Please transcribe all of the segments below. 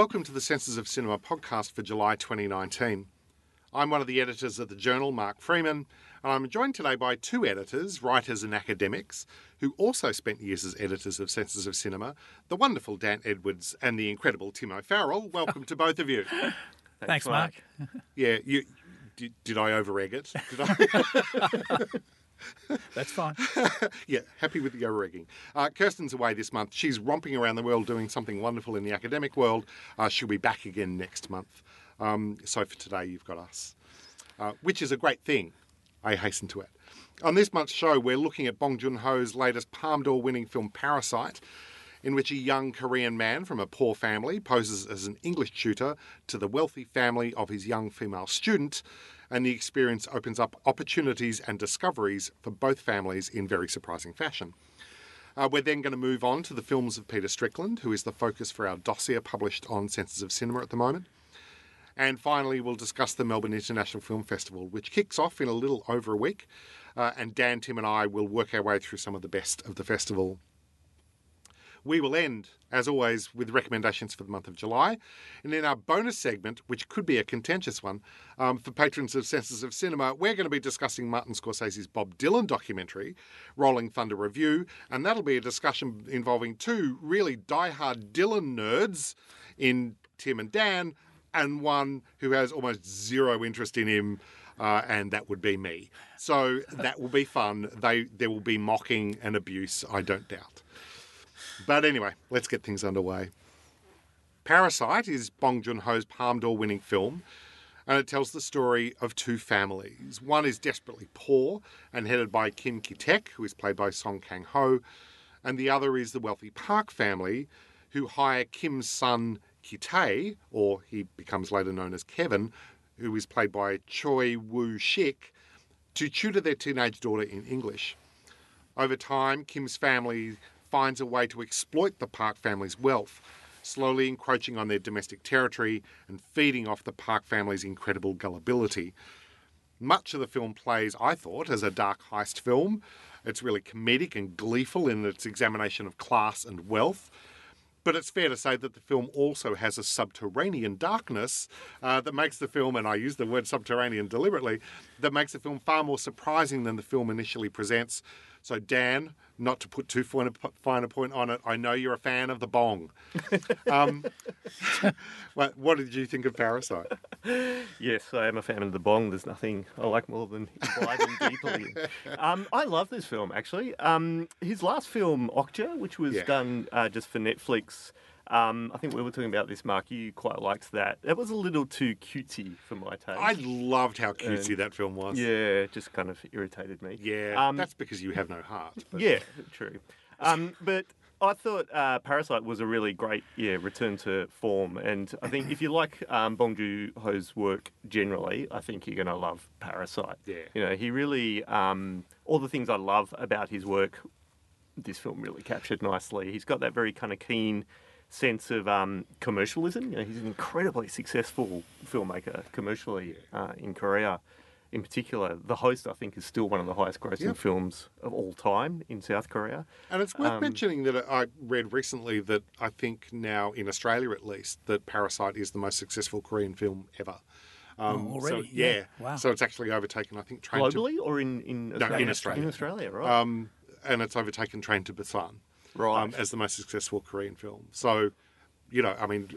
Welcome to the Senses of Cinema podcast for July 2019. I'm one of the editors of the journal, Mark Freeman, and I'm joined today by two editors, writers, and academics who also spent years as editors of Senses of Cinema the wonderful Dan Edwards and the incredible Tim O'Farrell. Welcome to both of you. Thanks, Thanks Mark. Yeah, you. Did, did I over egg it? Did I? That's fine. yeah, happy with the over egging. Uh, Kirsten's away this month. She's romping around the world doing something wonderful in the academic world. Uh, she'll be back again next month. Um, so for today, you've got us, uh, which is a great thing, I hasten to add. On this month's show, we're looking at Bong Joon Ho's latest Palme d'Or winning film Parasite, in which a young Korean man from a poor family poses as an English tutor to the wealthy family of his young female student, and the experience opens up opportunities and discoveries for both families in very surprising fashion. Uh, we're then going to move on to the films of Peter Strickland, who is the focus for our dossier published on Senses of Cinema at the moment. And finally, we'll discuss the Melbourne International Film Festival, which kicks off in a little over a week. Uh, and Dan, Tim, and I will work our way through some of the best of the festival. We will end, as always, with recommendations for the month of July. And in our bonus segment, which could be a contentious one, um, for patrons of Senses of Cinema, we're going to be discussing Martin Scorsese's Bob Dylan documentary, Rolling Thunder Revue, And that'll be a discussion involving two really die-hard Dylan nerds in Tim and Dan and one who has almost zero interest in him. Uh, and that would be me. So that will be fun. They there will be mocking and abuse, I don't doubt. But anyway, let's get things underway. Parasite is Bong Joon Ho's Palme d'Or winning film, and it tells the story of two families. One is desperately poor and headed by Kim Ki-taek, who is played by Song Kang-ho, and the other is the wealthy Park family, who hire Kim's son Ki-tae, or he becomes later known as Kevin, who is played by Choi Woo-shik, to tutor their teenage daughter in English. Over time, Kim's family finds a way to exploit the Park family's wealth, slowly encroaching on their domestic territory and feeding off the Park family's incredible gullibility. Much of the film plays, I thought, as a dark heist film. It's really comedic and gleeful in its examination of class and wealth. But it's fair to say that the film also has a subterranean darkness uh, that makes the film, and I use the word subterranean deliberately, that makes the film far more surprising than the film initially presents. So, Dan, not to put too fine a, fine a point on it, I know you're a fan of the bong. um, what, what, did you think of Parasite? Yes, I am a fan of the bong. There's nothing I like more than imbibing deeply. Um, I love this film, actually. Um, his last film, Okja, which was yeah. done uh, just for Netflix, um, I think we were talking about this, Mark. You quite liked that. It was a little too cutesy for my taste. I loved how cutesy and, that film was. Yeah, it just kind of irritated me. Yeah, um, that's because you have no heart. But. Yeah, true. Um, but I thought uh, Parasite was a really great, yeah, return to form. And I think if you like um, Bong Joon Ho's work generally, I think you're going to love Parasite. Yeah. You know, he really, um, all the things I love about his work, this film really captured nicely. He's got that very kind of keen sense of um, commercialism. You know, he's an incredibly successful filmmaker commercially uh, in Korea. In particular, The Host, I think, is still one of the highest grossing yep. films of all time in South Korea. And it's worth um, mentioning that I read recently that I think now in Australia at least, that Parasite is the most successful Korean film ever. Um, oh, already? So, yeah. yeah. Wow. So it's actually overtaken, I think, Train Globally to... or in, in Australia? No, in Australia. In Australia, right. Um, and it's overtaken Train to Busan right. Um, as the most successful Korean film. So, you know, I mean,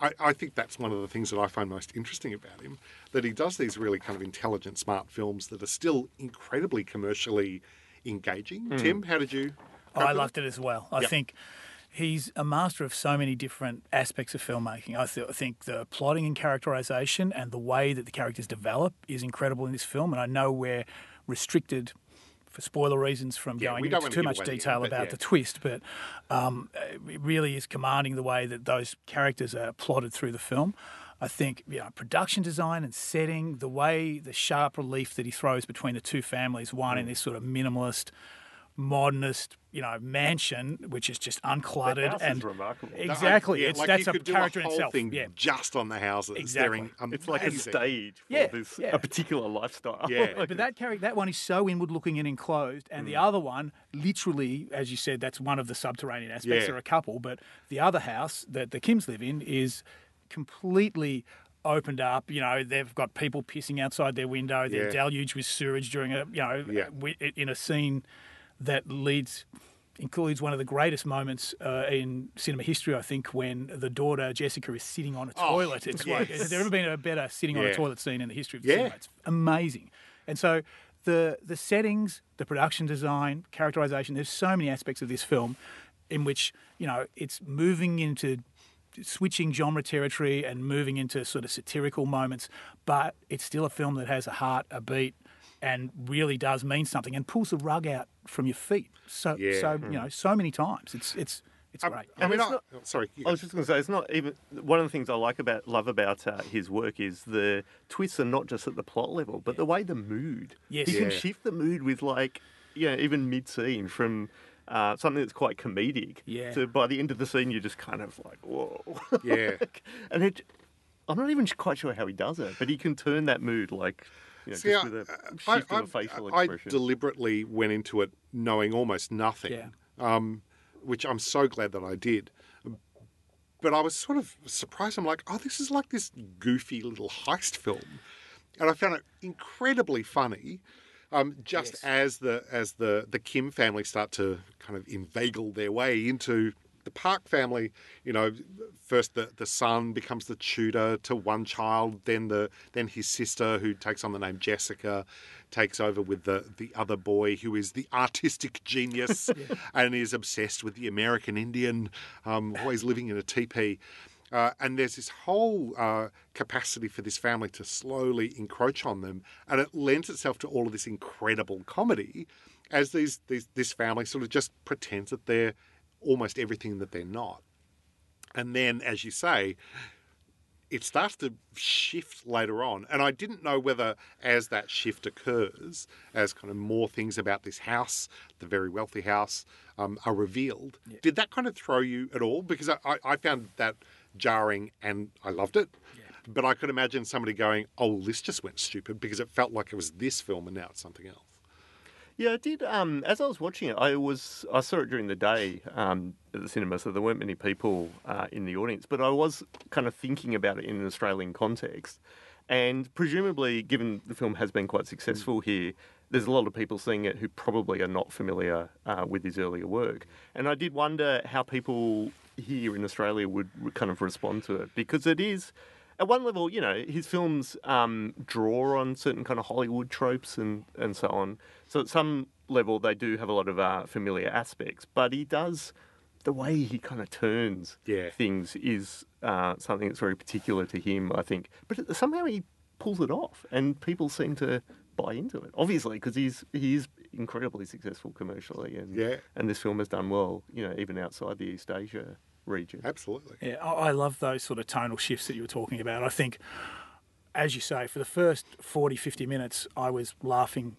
I, I, think that's one of the things that I find most interesting about him that he does these really kind of intelligent, smart films that are still incredibly commercially engaging. Mm. Tim, how did you? Oh, I loved it as well. I yep. think he's a master of so many different aspects of filmmaking. I, th- I, think the plotting and characterization and the way that the characters develop is incredible in this film. And I know we're restricted for spoiler reasons from yeah, going into too much detail about yeah. the twist, but um, it really is commanding the way that those characters are plotted through the film. I think you know, production design and setting, the way the sharp relief that he throws between the two families, one mm. in this sort of minimalist, modernist, you know, mansion, which is just uncluttered The and remarkable. Exactly, Yeah, it's, like that's a character a in whole itself. thing Yeah, just on the houses. Exactly. It's like a stage for Yeah, this yeah. a particular lifestyle. Yeah. but that character, that one is so inward looking and enclosed, and the Mm. other one, literally, as you said, that's one of the subterranean aspects. There are a couple, but the other house that the Kims live in is completely opened up. You know, they've got people pissing outside their window. They're Yeah. deluged with sewage during a, you know, Yeah. in a scene that leads. Includes one of the greatest moments uh, in cinema history, I think, when the daughter Jessica is sitting on a Oh, toilet. It's like, has there ever been a better sitting on a toilet scene in the history of Yeah. cinema? It's amazing. And so the the settings, the production design, characterization, there's so many aspects of this film in which, you know, it's moving into switching genre territory and moving into sort of satirical moments, but it's still a film that has a heart, a beat, and really does mean something and pulls the rug out from your feet. So Yeah. so you know, so many times. It's it's it's I, great. I mean, it's not- oh, sorry. I was just going to say, it's not even one of the things I like about love about uh, his work is the twists are not just at the plot level, but the way the mood. Yes. he can shift the mood with like, you know, even mid scene from uh, something that's quite comedic. Yeah. To by the end of the scene, you're just kind of like, whoa. Yeah. and it, I'm not even quite sure how he does it, but he can turn that mood like, you know, See, just I, with a I- shift I- of a facial I deliberately went into it knowing almost nothing, Yeah. um, which I'm so glad that I did. But I was sort of surprised. I'm like, oh, this is like this goofy little heist film, and I found it incredibly funny. Um, just Yes. as the as the the Kim family start to kind of inveigle their way into the Park family, you know, first the, the son becomes the tutor to one child, then the then his sister who takes on the name Jessica takes over with the the other boy who is the artistic genius and is obsessed with the American Indian, um, always living in a teepee. Uh, and there's this whole uh, capacity for this family to slowly encroach on them, and it lends itself to all of this incredible comedy, as these, these this family sort of just pretends that they're almost everything that they're not. And then, as you say, it starts to shift later on. And I didn't know whether, as that shift occurs, as kind of more things about this house, the very wealthy house, um, are revealed, did that kind of throw you at all? Because I, I, I found that jarring and I loved it. But I could imagine somebody going, oh, this just went stupid because it felt like it was this film and now it's something else. Yeah, I did. Um, as I was watching it, I was I saw it during the day um, at the cinema, so there weren't many people uh, in the audience. But I was kind of thinking about it in an Australian context, and presumably, given the film has been quite successful here, there's a lot of people seeing it who probably are not familiar uh, with his earlier work. And I did wonder how people here in Australia would would kind of respond to it because it is at one level, you know, his films um, draw on certain kind of Hollywood tropes and, and so on. So at some level, they do have a lot of uh, familiar aspects, but he does the way he kind of turns Yeah. things is uh, something that's very particular to him, I think. But somehow he pulls it off, and people seem to buy into it. Obviously, because he's he is incredibly successful commercially, and Yeah. and this film has done well, you know, even outside the East Asia region. Absolutely. Yeah, I I love those sort of tonal shifts that you were talking about. I think, as you say, for the first 40, 50 minutes, I was laughing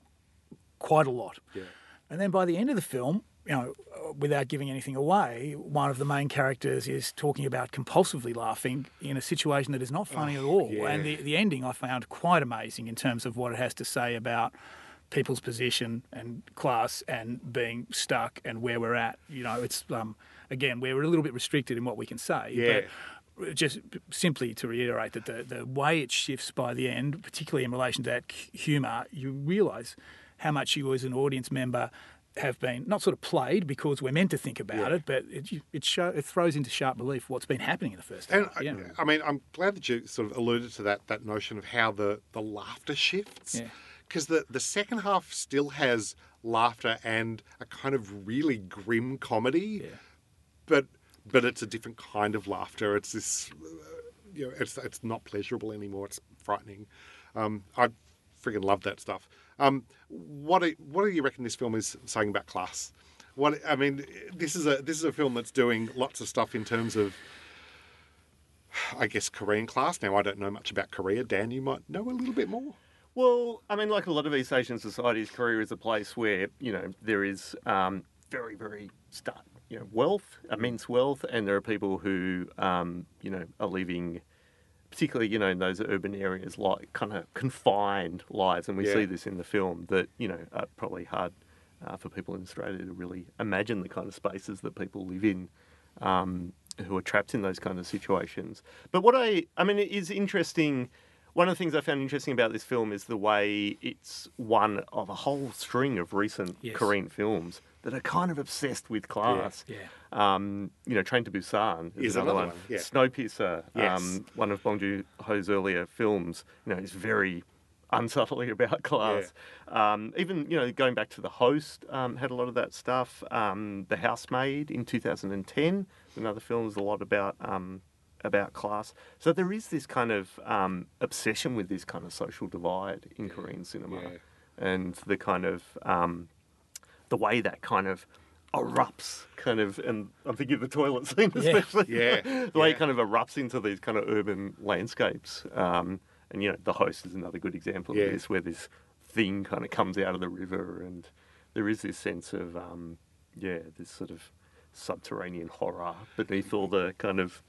quite a lot. Yeah. And then by the end of the film, you know, uh, without giving anything away, one of the main characters is talking about compulsively laughing in a situation that is not funny at all. yeah. And the, the ending I found quite amazing in terms of what it has to say about people's position and class and being stuck and where we're at. You know, it's um, again we're a little bit restricted in what we can say. Yeah. But just simply to reiterate that the, the way it shifts by the end, particularly in relation to that humour, you realise how much you as an audience member have been not sort of played because we're meant to think about Yeah. it, but it it, show, it throws into sharp relief what's been happening in the first And half. Yeah. I, I mean, I'm glad that you sort of alluded to that that notion of how the the laughter shifts, Yeah. because the the second half still has laughter and a kind of really grim comedy, Yeah. But but it's a different kind of laughter. It's this, uh, you know, it's it's not pleasurable anymore. It's frightening. Um, I friggin' love that stuff. Um, what do, what do you reckon this film is saying about class? What I mean, this is a this is a film that's doing lots of stuff in terms of I guess Korean class. Now I don't know much about Korea. Dan, you might know a little bit more. Well, I mean, like a lot of East Asian societies, Korea is a place where you know there is um, very, very start, you know, wealth, immense wealth, and there are people who um, you know are living, particularly you know in those urban areas, like kind of confined lives, and we Yeah. see this in the film that you know are probably hard uh, for people in Australia to really imagine the kind of spaces that people live in. Um, who are trapped in those kind of situations. But what I, I mean, it is interesting. One of the things I found interesting about this film is the way it's one of a whole string of recent Yes. Korean films that are kind of obsessed with class. Yeah. Um, you know, Train to Busan is, Is another, another one. one, yeah. Snowpiercer, Yes. um, one of Bong Joon-ho's earlier films, you know, is very unsubtly about class. Um, even, you know, going back to The Host, um, had a lot of that stuff. Um, the Housemaid in 2010, another film is a lot about um, about class. So there is this kind of um, obsession with this kind of social divide in Korean cinema, Yeah. and the kind of um, the way that kind of erupts, kind of, and I'm thinking of the toilet scene Yeah. especially. Yeah, the way yeah. it kind of erupts into these kind of urban landscapes. Um, and you know, the host is another good example Yeah. of this, where this thing kind of comes out of the river, and there is this sense of, um, yeah, this sort of subterranean horror beneath all the kind of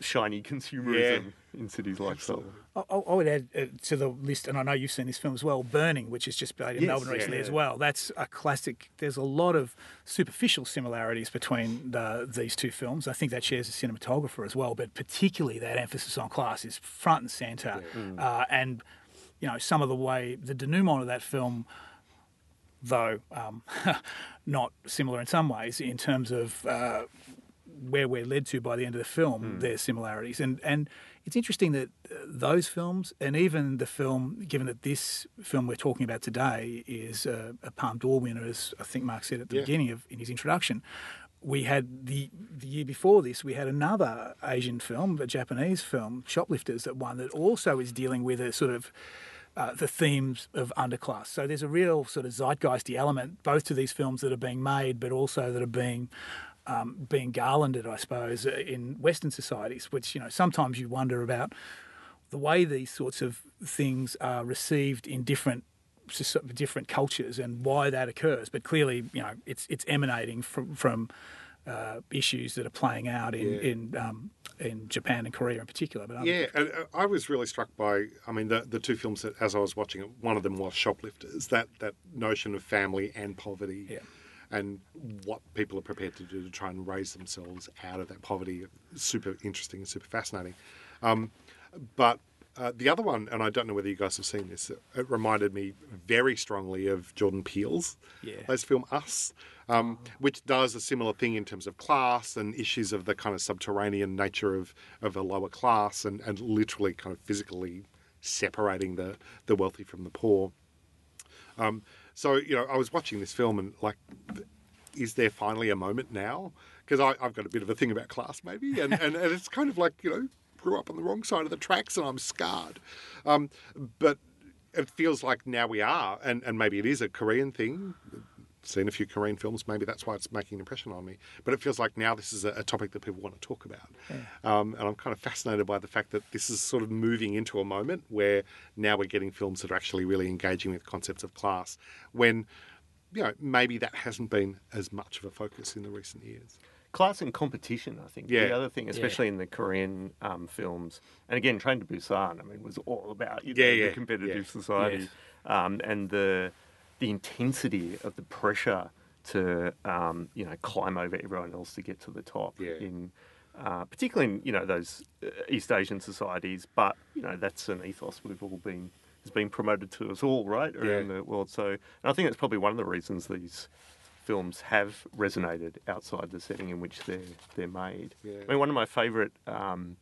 shiny consumerism in cities like Seoul. I, I I would add uh, to the list, and I know you've seen this film as well, Burning, which is just played in Yes, Melbourne yeah, recently yeah. as well. That's a classic. There's a lot of superficial similarities between the, these two films. I think that shares a cinematographer as well, but particularly that emphasis on class is front and centre. Uh, and, you know, some of the way, the denouement of that film though um, not similar in some ways in terms of uh, where we're led to by the end of the film. There's similarities, and and it's interesting that uh, those films, and even the film, given that this film we're talking about today is a, a Palme d'Or winner, as I think Mark said at the Yeah. beginning of in his introduction. We had the the year before this, we had another Asian film, a Japanese film, Shoplifters, that won that also is dealing with a sort of uh, the themes of underclass. So there's a real sort of zeitgeisty element both to these films that are being made, but also that are being um, being garlanded, I suppose, uh, in Western societies. Which you know sometimes you wonder about the way these sorts of things are received in different different cultures and why that occurs. But clearly, you know, it's it's emanating from from uh, issues that are playing out in Yeah. in um, in Japan and Korea in particular. But Yeah, and uh, I was really struck by. I mean, the the two films that, as I was watching it, one of them was Shoplifters. That that notion of family and poverty, Yeah. And what people are prepared to do to try and raise themselves out of that poverty. Super interesting and super fascinating. Um, but uh, the other one, and I don't know whether you guys have seen this, it, reminded me very strongly of Jordan Peele's Yeah. latest film Us, um, which does a similar thing in terms of class and issues of the kind of subterranean nature of, of a lower class and, and literally kind of physically separating the, the wealthy from the poor. Um, so, you know, I was watching this film and like, is there finally a moment now? Because I've got a bit of a thing about class, maybe, and, and, and it's kind of like, you know, grew up on the wrong side of the tracks and I'm scarred. Um, but it feels like now we are, and, and maybe it is a Korean thing. Seen a few Korean films, maybe that's why it's making an impression on me. But it feels like now this is a, a topic that people want to talk about. Um, and I'm kind of fascinated by the fact that this is sort of moving into a moment where now we're getting films that are actually really engaging with concepts of class when, you know, maybe that hasn't been as much of a focus in the recent years. class and competition, I think. Yeah. The other thing, especially in the Korean um, films, and again, Train to Busan, I mean, was all about you know, Yeah, yeah, the competitive yeah. society Yes. um, and the the intensity of the pressure to um, you know climb over everyone else to get to the top. Yeah. In uh, particularly in you know those uh, East Asian societies, but you know that's an ethos we've all been has been promoted to us all right around Yeah. the world. So, and I think that's probably one of the reasons these films have resonated outside the setting in which they're they're made. Yeah. I mean, one of my favourite um,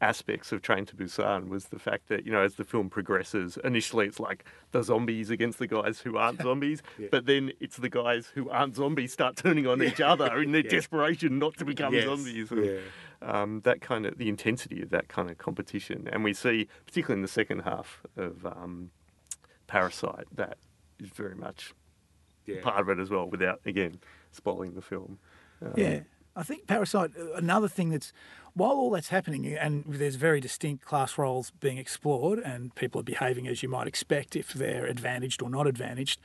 aspects of Train to Busan was the fact that you know as the film progresses, initially it's like the zombies against the guys who aren't zombies, Yeah. but then it's the guys who aren't zombies start turning on each other in their Yeah. desperation not to become Yes. zombies. And, Yeah. um, that kind of the intensity of that kind of competition, and we see particularly in the second half of um, Parasite that is very much Yeah. part of it as well, without again spoiling the film. Um, Yeah. I think Parasite, uh, another thing that's, while all that's happening and there's very distinct class roles being explored and people are behaving as you might expect if they're advantaged or not advantaged,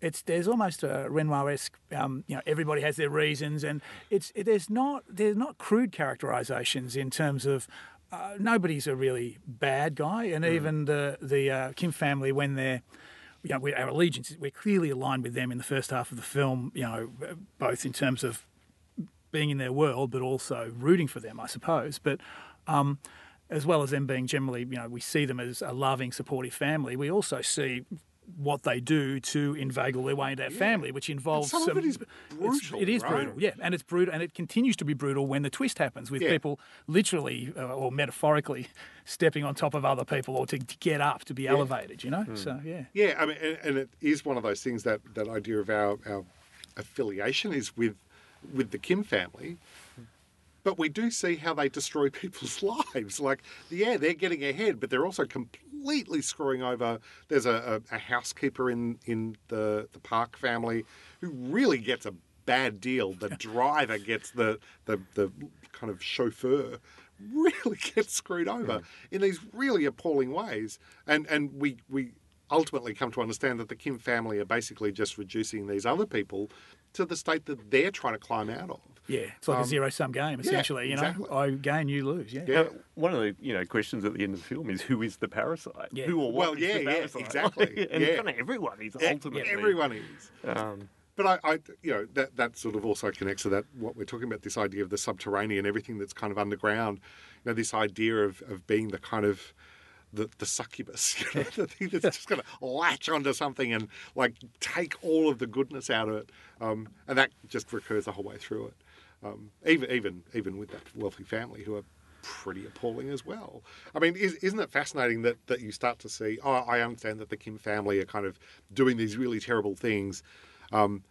it's there's almost a Renoir-esque, um, you know, everybody has their reasons, and it's it, there's not there's not crude characterizations in terms of uh, nobody's a really bad guy, and even the the uh, Kim family when they're you know, we, our allegiance, we're clearly aligned with them in the first half of the film, you know, both in terms of being in their world, but also rooting for them, I suppose. But um, as well as them being generally, you know, we see them as a loving, supportive family, we also see what they do to inveigle their way into that family, which involves some some, of it is brutal, It is right? brutal, yeah, and it's brutal, and it continues to be brutal when the twist happens with Yeah. people literally uh, or metaphorically stepping on top of other people or to, to get up to be elevated. You know, Hmm. so yeah. Yeah, I mean, and, and it is one of those things that that idea of our our affiliation is with with the Kim family. But we do see how they destroy people's lives. Like, yeah, they're getting ahead, but they're also completely screwing over. There's a, a, a housekeeper in in the the Park family who really gets a bad deal. The driver gets the the the kind of chauffeur really gets screwed over in these really appalling ways. And and we we ultimately come to understand that the Kim family are basically just reducing these other people to the state that they're trying to climb out of. Yeah, it's like a zero sum game essentially. you know, Um, exactly. I gain, you lose. Yeah. Yeah. One of the you know questions at the end of the film is who is the parasite? Yeah. Who or what Well, is yeah, the yeah, exactly. and Yeah. kind of everyone is Yeah, ultimately. Everyone is. Um, But I, I, you know, that that sort of also connects to that what we're talking about. This idea of the subterranean, everything that's kind of underground. You know, this idea of, of being the kind of the, the succubus, you know, the thing that's just going to latch onto something and like take all of the goodness out of it, um, and that just recurs the whole way through it. Um, even even even with that wealthy family who are pretty appalling as well. I mean, is, isn't it fascinating that, that you start to see? Oh, I understand that the Kim family are kind of doing these really terrible things, um,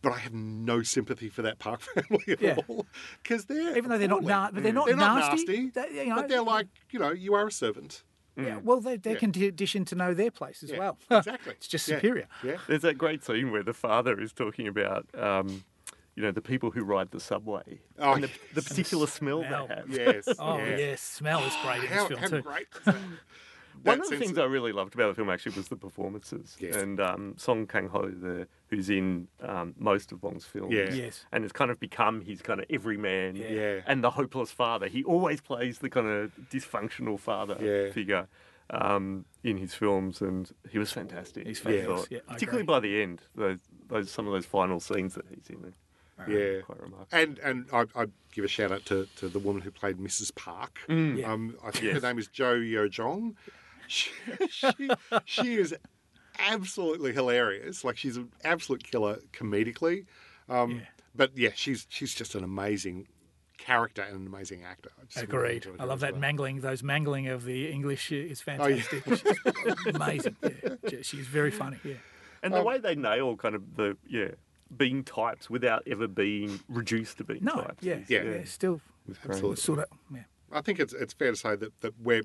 but I have no sympathy for that Park family at Yeah. all because they're Even though they're not appalling. na- but they're not they're not nasty. nasty, They- you know- but they're like you know you are a servant. Yeah, well, they, they're Yeah. conditioned to know their place as Yeah, well. exactly. it's just Yeah, superior. Yeah. There's that great scene where the father is talking about, um, you know, the people who ride the subway Oh, and the, the particular smell Smell. they have. Yes. Oh yeah. yes, smell is great in How, this how film too. great is that? One of the sense things I really loved about the film actually was the performances. Yes. And um, Song Kang Ho, the, who's in um, most of Bong's films, Yeah. Yes. and it's kind of become his kind of everyman Yeah. and the hopeless father. He always plays the kind of dysfunctional father Yeah. figure um, in his films, and he was fantastic. He's I fabulous, yeah, particularly agree. by the end. Those, those some of those final scenes that he's in. Are Yeah. quite remarkable. And and I, I'd give a shout out to, to the woman who played Mrs. Park. Yeah. Um, I think Yes. her name is Jo Yo Jong. She, she, she is absolutely hilarious. Like she's an absolute killer comedically. Um, Yeah. But yeah, she's she's just an amazing character and an amazing actor. I just really Agreed. I love as that well. mangling. Those mangling of the English is fantastic. Oh, yeah. fantastic. She's amazing. Yeah. She's very funny. Yeah. And the way they nail kind of the yeah being types without ever being reduced to being No. types. Yeah. is- Yeah. Yeah. Still Absolutely. sort of. Yeah. I think it's it's fair to say that, that we're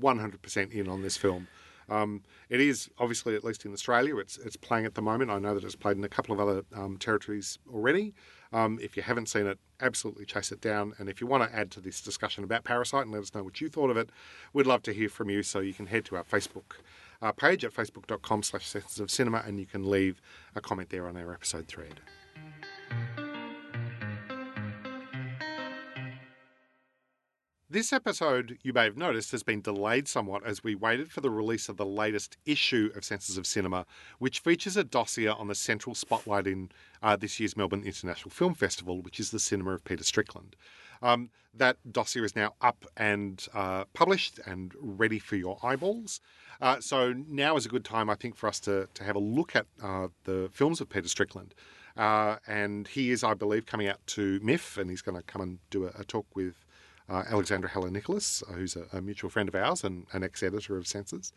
100% in on this film. Um, it is obviously, at least in Australia, it's it's playing at the moment. I know that it's played in a couple of other um, territories already. Um, if you haven't seen it, absolutely chase it down. And if you want to add to this discussion about Parasite and let us know what you thought of it, we'd love to hear from you. So you can head to our Facebook uh, page at facebook.com slash senses of cinema and you can leave a comment there on our episode thread. This episode, you may have noticed, has been delayed somewhat as we waited for the release of the latest issue of Senses of Cinema, which features a dossier on the central spotlight in uh, this year's Melbourne International Film Festival, which is the cinema of Peter Strickland. Um, that dossier is now up and uh, published and ready for your eyeballs. Uh, so now is a good time, I think, for us to, to have a look at uh, the films of Peter Strickland. Uh, and he is, I believe, coming out to MIFF, and he's going to come and do a, a talk with uh, Alexandra Heller Nicholas, uh, who's a, a mutual friend of ours and an ex editor of Senses.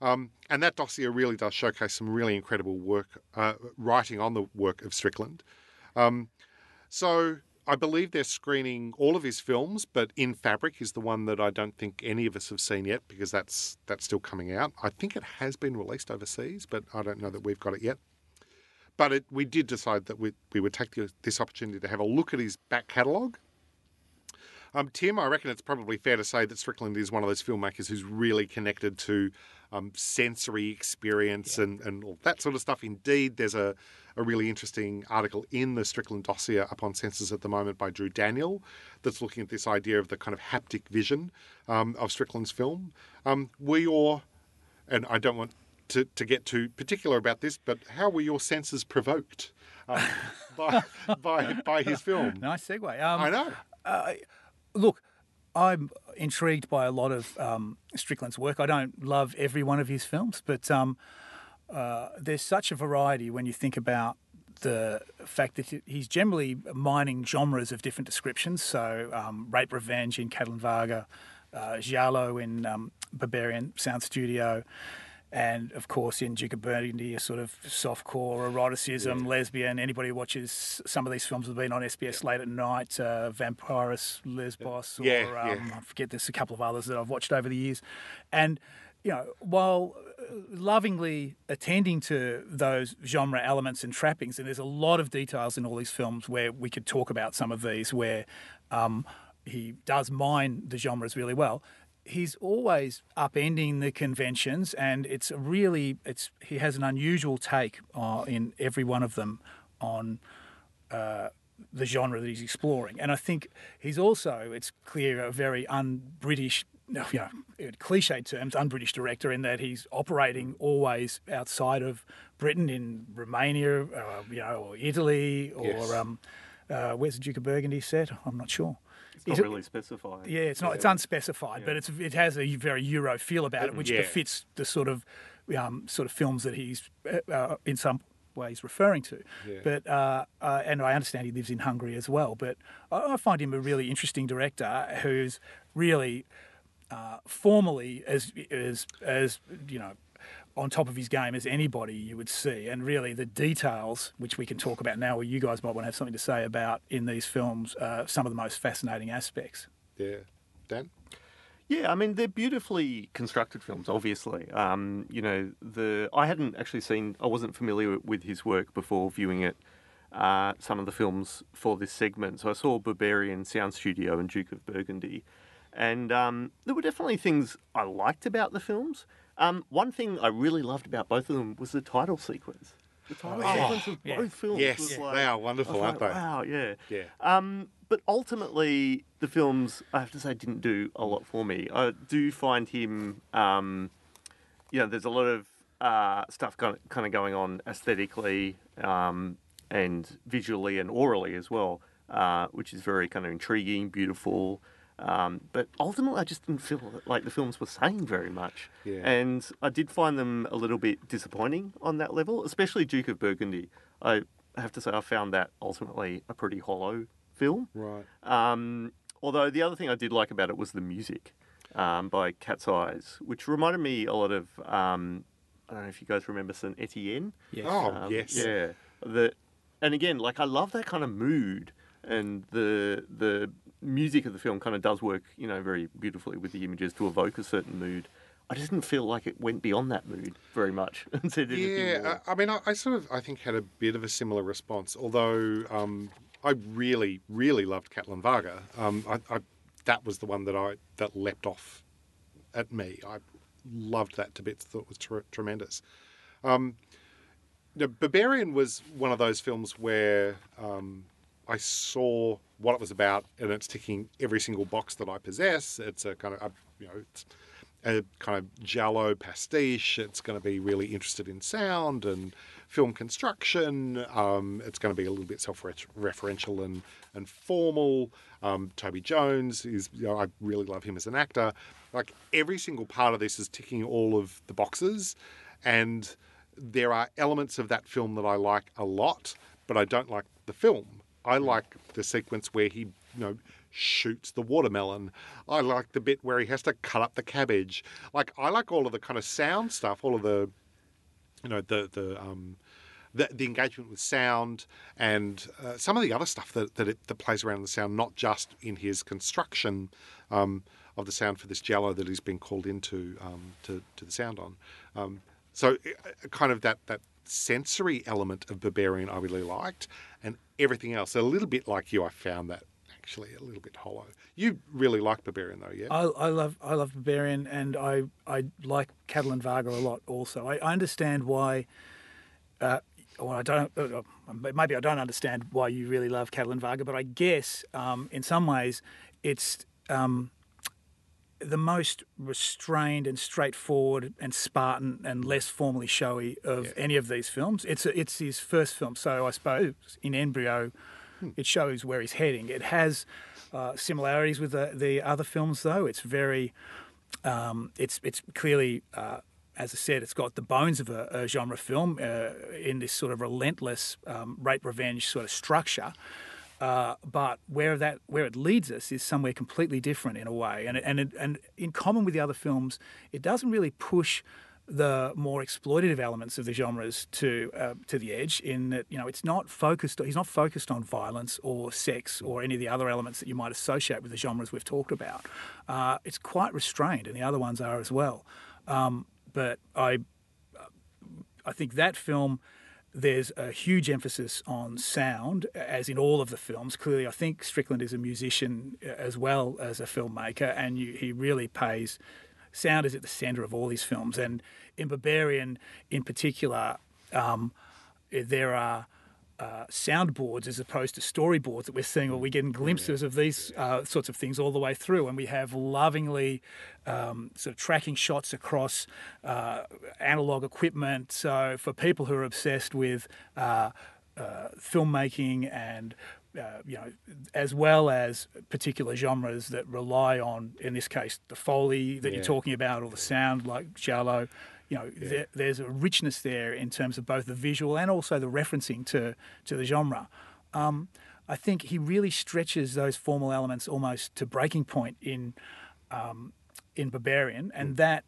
Um, and that dossier really does showcase some really incredible work, uh, writing on the work of Strickland. Um, so I believe they're screening all of his films, but In Fabric is the one that I don't think any of us have seen yet because that's that's still coming out. I think it has been released overseas, but I don't know that we've got it yet. but it, we did decide that we, we would take the, this opportunity to have a look at his back catalogue. Um, Tim, I reckon it's probably fair to say that Strickland is one of those filmmakers who's really connected to um, sensory experience yeah. and, and all that sort of stuff. Indeed, there's a, a really interesting article in the Strickland dossier upon senses at the moment by Drew Daniel that's looking at this idea of the kind of haptic vision um, of Strickland's film. Um, were your, and I don't want to, to get too particular about this, but how were your senses provoked um, by, by, by his film? Nice segue. Um, I know. Uh, look, I'm intrigued by a lot of um, Strickland's work. I don't love every one of his films, but um, uh, there's such a variety when you think about the fact that he's generally mining genres of different descriptions. So, um, Rape Revenge in Katalin Varga, uh, Giallo in um, Berberian Sound Studio and of course in Duke of Burgundy, a sort of softcore eroticism, yeah. lesbian. Anybody who watches some of these films have been on SBS late at night, uh, Vampyros, Lesbos, or yeah, um, yeah. I forget there's a couple of others that I've watched over the years, and you know while uh, lovingly attending to those genre elements and trappings, and there's a lot of details in all these films where we could talk about some of these where. Um, he does mine the genres really well he's always upending the conventions, and it's really it's he has an unusual take uh, in every one of them on. Uh, the genre that he's exploring, and I think he's also, it's clear, a very un-British you know, cliche terms, un-British director in that he's operating always outside of Britain in Romania, uh, you know, or Italy, or yes. um, uh, where's the Duke of Burgundy set? I'm not sure. It's not really specified. Yeah, it's not. Yeah. It's unspecified, yeah. but it's it has a very Euro feel about it, which yeah. befits the sort of um, sort of films that he's uh, uh, in some ways referring to. But uh, uh, and I understand he lives in Hungary as well. But I, I find him a really interesting director who's really uh, formally as as as you know on top of his game as anybody you would see. And really, the details, which we can talk about now, or you guys might want to have something to say about in these films, uh, some of the most fascinating aspects. Yeah. Dan? Yeah, I mean they're beautifully constructed films. Obviously, um, you know the I hadn't actually seen. I wasn't familiar with his work before viewing it. Uh, some of the films for this segment, so I saw Berberian Sound Studio and Duke of Burgundy, and um, there were definitely things I liked about the films. Um, one thing I really loved about both of them was the title sequence. The title oh, sequence of yeah. both films. Yes, was like, they are wonderful, aren't like, they? Wow, yeah. Yeah. Um, but ultimately, the films, I have to say, didn't do a lot for me. I do find him, um, you know, there's a lot of uh, stuff kind of, kind of going on aesthetically um, and visually and orally as well, uh, which is very kind of intriguing, beautiful. Um, but ultimately, I just didn't feel like the films were saying very much. Yeah. And I did find them a little bit disappointing on that level, especially Duke of Burgundy. I have to say, I found that ultimately a pretty hollow film. Right. Um, although the other thing I did like about it was the music um, by Cat's Eyes, which reminded me a lot of. Um, I don't know if you guys remember Saint Etienne. Yes. Oh, um, yes. Yeah. The, and again, like I love that kind of mood and the the music of the film kind of does work, you know, very beautifully with the images to evoke a certain mood. I just didn't feel like it went beyond that mood very much. yeah, I, I mean, I, I, sort of, I think, had a bit of a similar response. Although um, I really, really loved Katalin Varga. Um, I, that was the one that I that leapt off at me. I loved that to bits. Thought it was tr- tremendous. Um, you know, Berberian was one of those films where um, I saw what it was about, and it's ticking every single box that I possess. It's a kind of, a, you know, it's a kind of giallo pastiche. It's going to be really interested in sound and film construction. Um, it's going to be a little bit self-referential and and formal. Um, Toby Jones is, you know, I really love him as an actor. Like every single part of this is ticking all of the boxes, and there are elements of that film that I like a lot, but I don't like the film. I like the sequence where he, you know, shoots the watermelon. I like the bit where he has to cut up the cabbage. Like I like all of the kind of sound stuff, all of the, you know, the the um, the, the engagement with sound and uh, some of the other stuff that that, it, that plays around the sound, not just in his construction um, of the sound for this giallo that he's been called into um, to to the sound on. Um, so, uh, kind of that that sensory element of Berberian I really liked, and everything else, a little bit like you, I found that actually a little bit hollow. You really like Berberian though, yeah? I, I love I love Berberian, and I I like Katalin Varga a lot. Also, I, I understand why. Uh, well, I don't. Uh, maybe I don't understand why you really love Katalin Varga, but I guess um, in some ways it's um, the most restrained and straightforward and Spartan and less formally showy of Yeah. any of these films. It's it's his first film, so I suppose in embryo, it shows where he's heading. It has uh, similarities with the, the other films, though. It's very, um, it's it's clearly. Uh, as I said, it's got the bones of a, a genre film uh, in this sort of relentless um, rape revenge sort of structure. Uh, but where that where it leads us is somewhere completely different in a way, and and and in common with the other films, it doesn't really push the more exploitative elements of the genres to uh, to the edge. In that you know it's not focused. He's not focused on violence or sex or any of the other elements that you might associate with the genres we've talked about. Uh, it's quite restrained, and the other ones are as well. Um, but I I think that film, there's a huge emphasis on sound, as in all of the films. Clearly, I think Strickland is a musician uh, as well as a filmmaker, and you, he really pays. Sound is at the centre of all these films, and in Berberian, in particular, um, there are uh, soundboards as opposed to storyboards that we're seeing, or we're getting glimpses of these uh, sorts of things all the way through. And we have lovingly um, sort of tracking shots across uh, analog equipment. So for people who are obsessed with uh, uh, filmmaking and uh, you know, as well as particular genres that rely on, in this case, the foley that you're talking about, or the sound like giallo. You know, there, there's a richness there in terms of both the visual and also the referencing to to the genre. Um, I think he really stretches those formal elements almost to breaking point in um, in Berberian, and that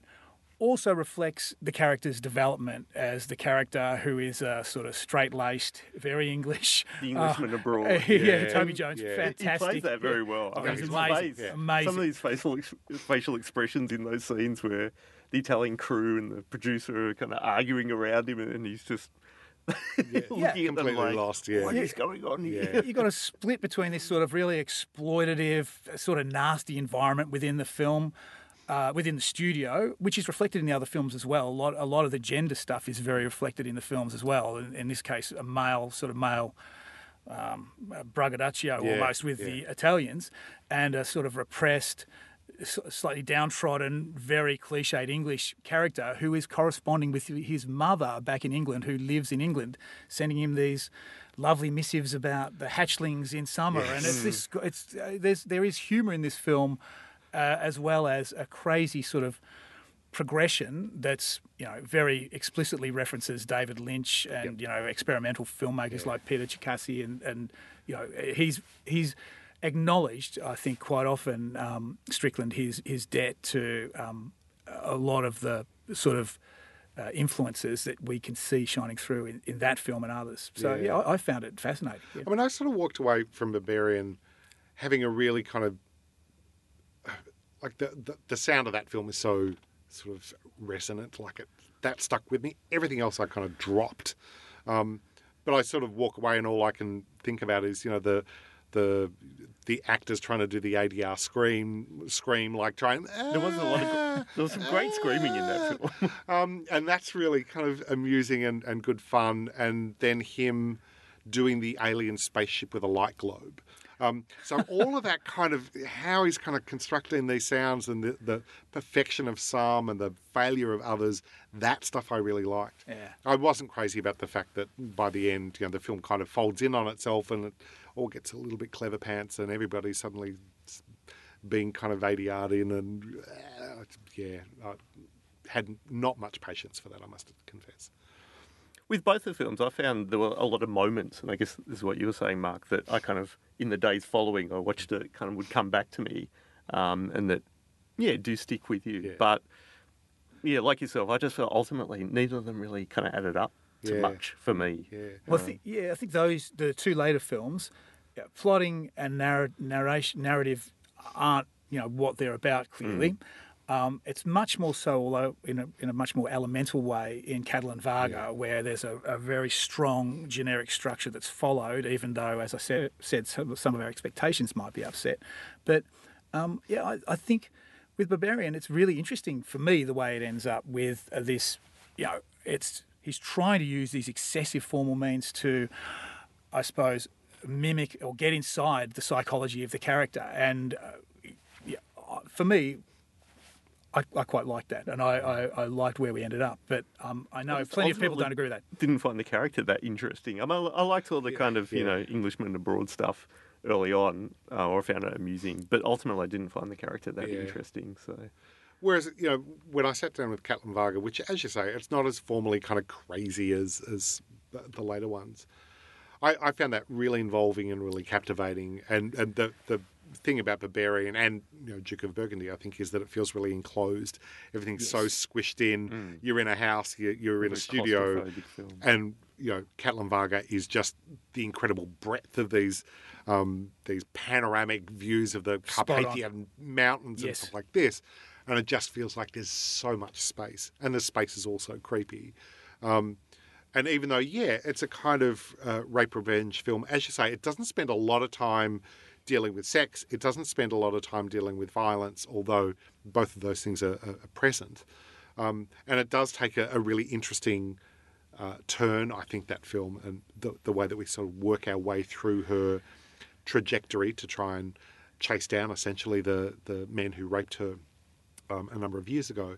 also reflects the character's development as the character who is uh, sort of straight laced, very English. The Englishman abroad. yeah, Yeah. Toby Jones, Yeah. Fantastic. He plays that very well. I Yeah, mean, he's his amazing. Yeah. Amazing. Some of these facial ex- facial expressions in those scenes where the Italian crew and the producer are kind of arguing around him, and he's just looking at them Completely like, lost, yeah. what is going on here? Yeah. you got a split between this sort of really exploitative, sort of nasty environment within the film, uh, within the studio, which is reflected in the other films as well. A lot, a lot of the gender stuff is very reflected in the films as well. In, in this case, a male, sort of male um, braggadocio Yeah, almost with yeah. the Italians, and a sort of repressed, s- slightly downtrodden, very cliched English character who is corresponding with his mother back in England, who lives in England, sending him these lovely missives about the hatchlings in summer, and it's this. It's uh, there's there is humour in this film, uh, as well as a crazy sort of progression that's you know very explicitly references David Lynch and you know experimental filmmakers like Peter Tscherkassky and and you know he's he's acknowledged I think quite often um, Strickland his his debt to um, a lot of the sort of uh, influences that we can see shining through in, in that film and others. So yeah, Yeah. I, I found it fascinating. Yeah. I mean, I sort of walked away from Berberian having a really kind of like the, the the sound of that film is so sort of resonant. Like it that stuck with me. Everything else I kind of dropped. Um, but I sort of walk away, and all I can think about is you know the the the actors trying to do the ADR scream scream like trying. There was a lot of there was some great screaming in that film. Um, and that's really kind of amusing and, and good fun. And then him doing the alien spaceship with a light globe. Um, so all of that kind of how he's kind of constructing these sounds and the, the perfection of some and the failure of others, that stuff I really liked. Yeah. I wasn't crazy about the fact that by the end, you know, the film kind of folds in on itself and it all gets a little bit clever pants and everybody suddenly being kind of ADR'd in and uh, yeah, I had not much patience for that, I must confess. With both the films, I found there were a lot of moments, and I guess this is what you were saying, Mark, that I kind of, in the days following, I watched it, kind of would come back to me, um, and that, yeah, do stick with you. Yeah. But, yeah, like yourself, I just felt ultimately neither of them really kind of added up to Yeah. much for me. Yeah. Well, I think, yeah, I think those the two later films, yeah, plotting and narr- narration narrative aren't you know what they're about clearly, Um, it's much more so, although in a, in a much more elemental way, in Katalin Varga, Yeah. where there's a, a very strong generic structure that's followed, even though, as I said, said some, some of our expectations might be upset. But um, yeah, I, I think with Berberian, it's really interesting for me the way it ends up with uh, this. You know, it's he's trying to use these excessive formal means to, I suppose, mimic or get inside the psychology of the character. And uh, yeah, uh, for me, I, I quite liked that, and I, I, I liked where we ended up. But um, I know plenty of people don't agree with that. Didn't find the character that interesting. I, mean, I I liked all the kind of you know Englishman abroad stuff early on, uh, or found it amusing. But ultimately, I didn't find the character that Yeah. interesting. So Whereas, you know, when I sat down with Katalin Varga, which, as you say, it's not as formally kind of crazy as as the, the later ones, I, I found that really involving and really captivating. And and the the thing about Berberian and you know Duke of Burgundy, I think, is that it feels really enclosed. Everything's so squished in. You're in a house. You're, you're in a studio, and you know, Katalin Varga is just the incredible breadth of these um, these panoramic views of the Carpathian mountains and stuff like this. And it just feels like there's so much space, and the space is also creepy. Um, and even though, yeah, it's a kind of uh, rape revenge film, as you say, it doesn't spend a lot of time dealing with sex. It doesn't spend a lot of time dealing with violence, although both of those things are, are, present. Um, and it does take a, a really interesting uh, turn, I think, that film, and the, the way that we sort of work our way through her trajectory to try and chase down essentially the, the men who raped her um, a number of years ago,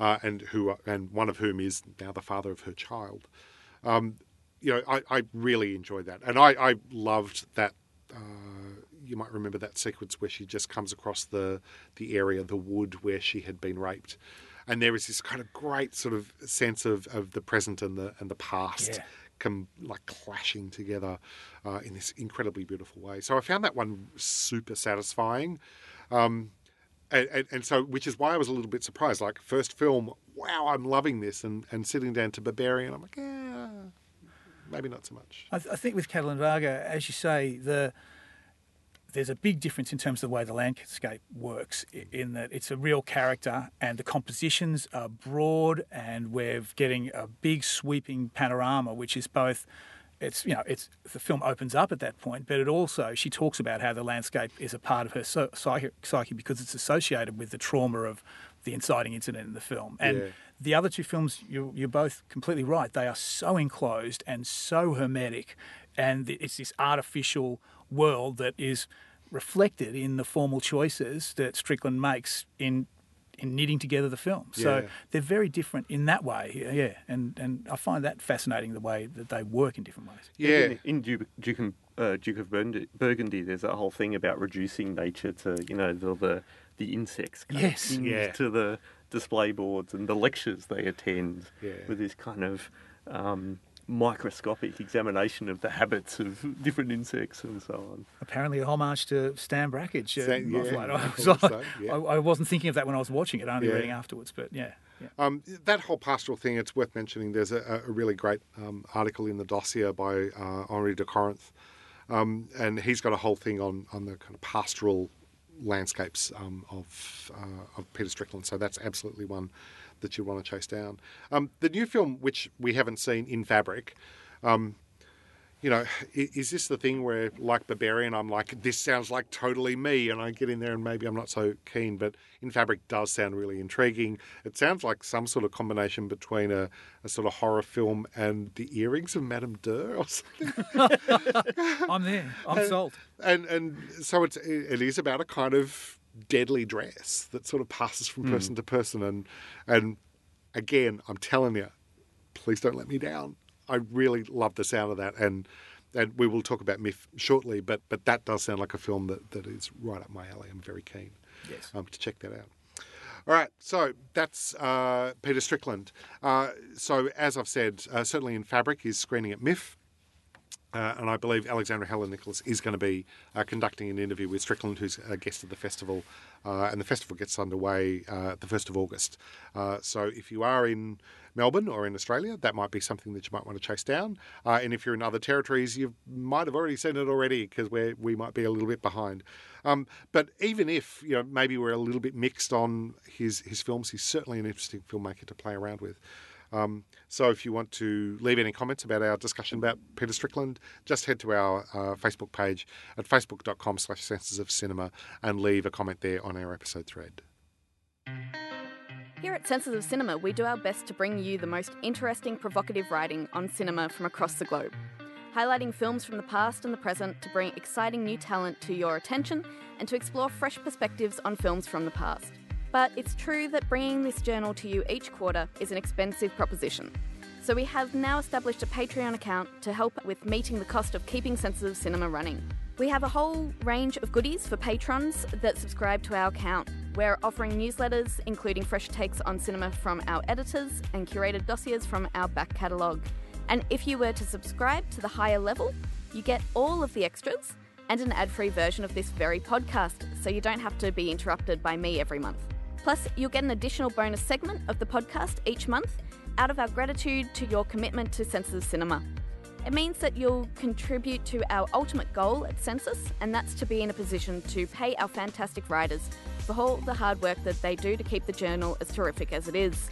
uh, and who and one of whom is now the father of her child. Um, you know, I, I really enjoyed that, and I, I loved that. Uh, you might remember that sequence where she just comes across the the area, the wood where she had been raped, and there is this kind of great sort of sense of, of the present and the and the past Yeah. come like clashing together uh, in this incredibly beautiful way. So I found that one super satisfying. Um, and, and, and so, which is why I was a little bit surprised. Like, first film, wow, I'm loving this. And, and sitting down to Berberian, I'm like, yeah, maybe not so much. I, th- I think with Katalin Varga, as you say, the there's a big difference in terms of the way the landscape works. In that it's a real character, and the compositions are broad, and we're getting a big sweeping panorama, which is both. It's you know it's the film opens up at that point, but it also she talks about how the landscape is a part of her so- psyche, psyche because it's associated with the trauma of the inciting incident in the film. And Yeah. the other two films, you're, you're both completely right. They are so enclosed and so hermetic, and it's this artificial world that is reflected in the formal choices that Strickland makes in in knitting together the film. So Yeah. they're very different in that way. Yeah, Yeah, and and I find that fascinating the way that they work in different ways. Yeah. Even in Duke, Duke, and- uh, Duke of Burgundy, Burgundy, there's a whole thing about reducing nature to you know the the, the insects kind Yes. of Yeah. to the display boards and the lectures they attend Yeah. with this kind of um, microscopic examination of the habits of different insects and so on. Apparently, a homage to Stan Brakhage. uh, Stan- yeah, Mothlight. I I, was, thought so, yeah. I, I wasn't thinking of that when I was watching it, only Yeah. reading afterwards. But yeah, yeah. Um, that whole pastoral thing, it's worth mentioning. There's a, a really great um, article in the dossier by uh, Henri de Corinth, um, and he's got a whole thing on, on the kind of pastoral landscapes um, of, uh, of Peter Strickland. So that's absolutely one that you want to chase down. Um, the new film, which we haven't seen in Fabric, um, you know, is this the thing where, like Berberian, I'm like, this sounds like totally me, and I get in there and maybe I'm not so keen, but In Fabric does sound really intriguing. It sounds like some sort of combination between a, a sort of horror film and the earrings of Madame de or something. I'm there. I'm sold. and and so it's it is about a kind of deadly dress that sort of passes from person to person. And and again I'm telling you please don't let me down. I really love the sound of that. And and we will talk about MIFF shortly but but that does sound like a film that, that is right up my alley. I'm very keen Yes. um, to check that out. All right, so that's uh, Peter Strickland. Uh, so, as I've said, uh, certainly in Fabric is screening at MIFF. Uh, and I believe Alexandra Helen Nicholas is going to be uh, conducting an interview with Strickland, who's a guest of the festival. Uh, and the festival gets underway uh, the 1st of August. Uh, so if you are in Melbourne or in Australia, that might be something that you might want to chase down. Uh, and if you're in other territories, you might have already seen it already because we we might be a little bit behind. Um, but even if you know maybe we're a little bit mixed on his his films, he's certainly an interesting filmmaker to play around with. Um, so if you want to leave any comments about our discussion about Peter Strickland, just head to our uh, Facebook page at facebook.com slash senses of cinema and leave a comment there on our episode thread. Here at Senses of Cinema, we do our best to bring you the most interesting, provocative writing on cinema from across the globe. Highlighting films from the past and the present to bring exciting new talent to your attention and to explore fresh perspectives on films from the past. But it's true that bringing this journal to you each quarter is an expensive proposition. So we have now established a Patreon account to help with meeting the cost of keeping Senses of Cinema running. We have a whole range of goodies for patrons that subscribe to our account. We're offering newsletters, including fresh takes on cinema from our editors and curated dossiers from our back catalogue. And if you were to subscribe to the higher level, you get all of the extras and an ad free version of this very podcast, so you don't have to be interrupted by me every month. Plus, you'll get an additional bonus segment of the podcast each month out of our gratitude to your commitment to Senses Cinema. It means that you'll contribute to our ultimate goal at Senses, and that's to be in a position to pay our fantastic writers for all the hard work that they do to keep the journal as terrific as it is.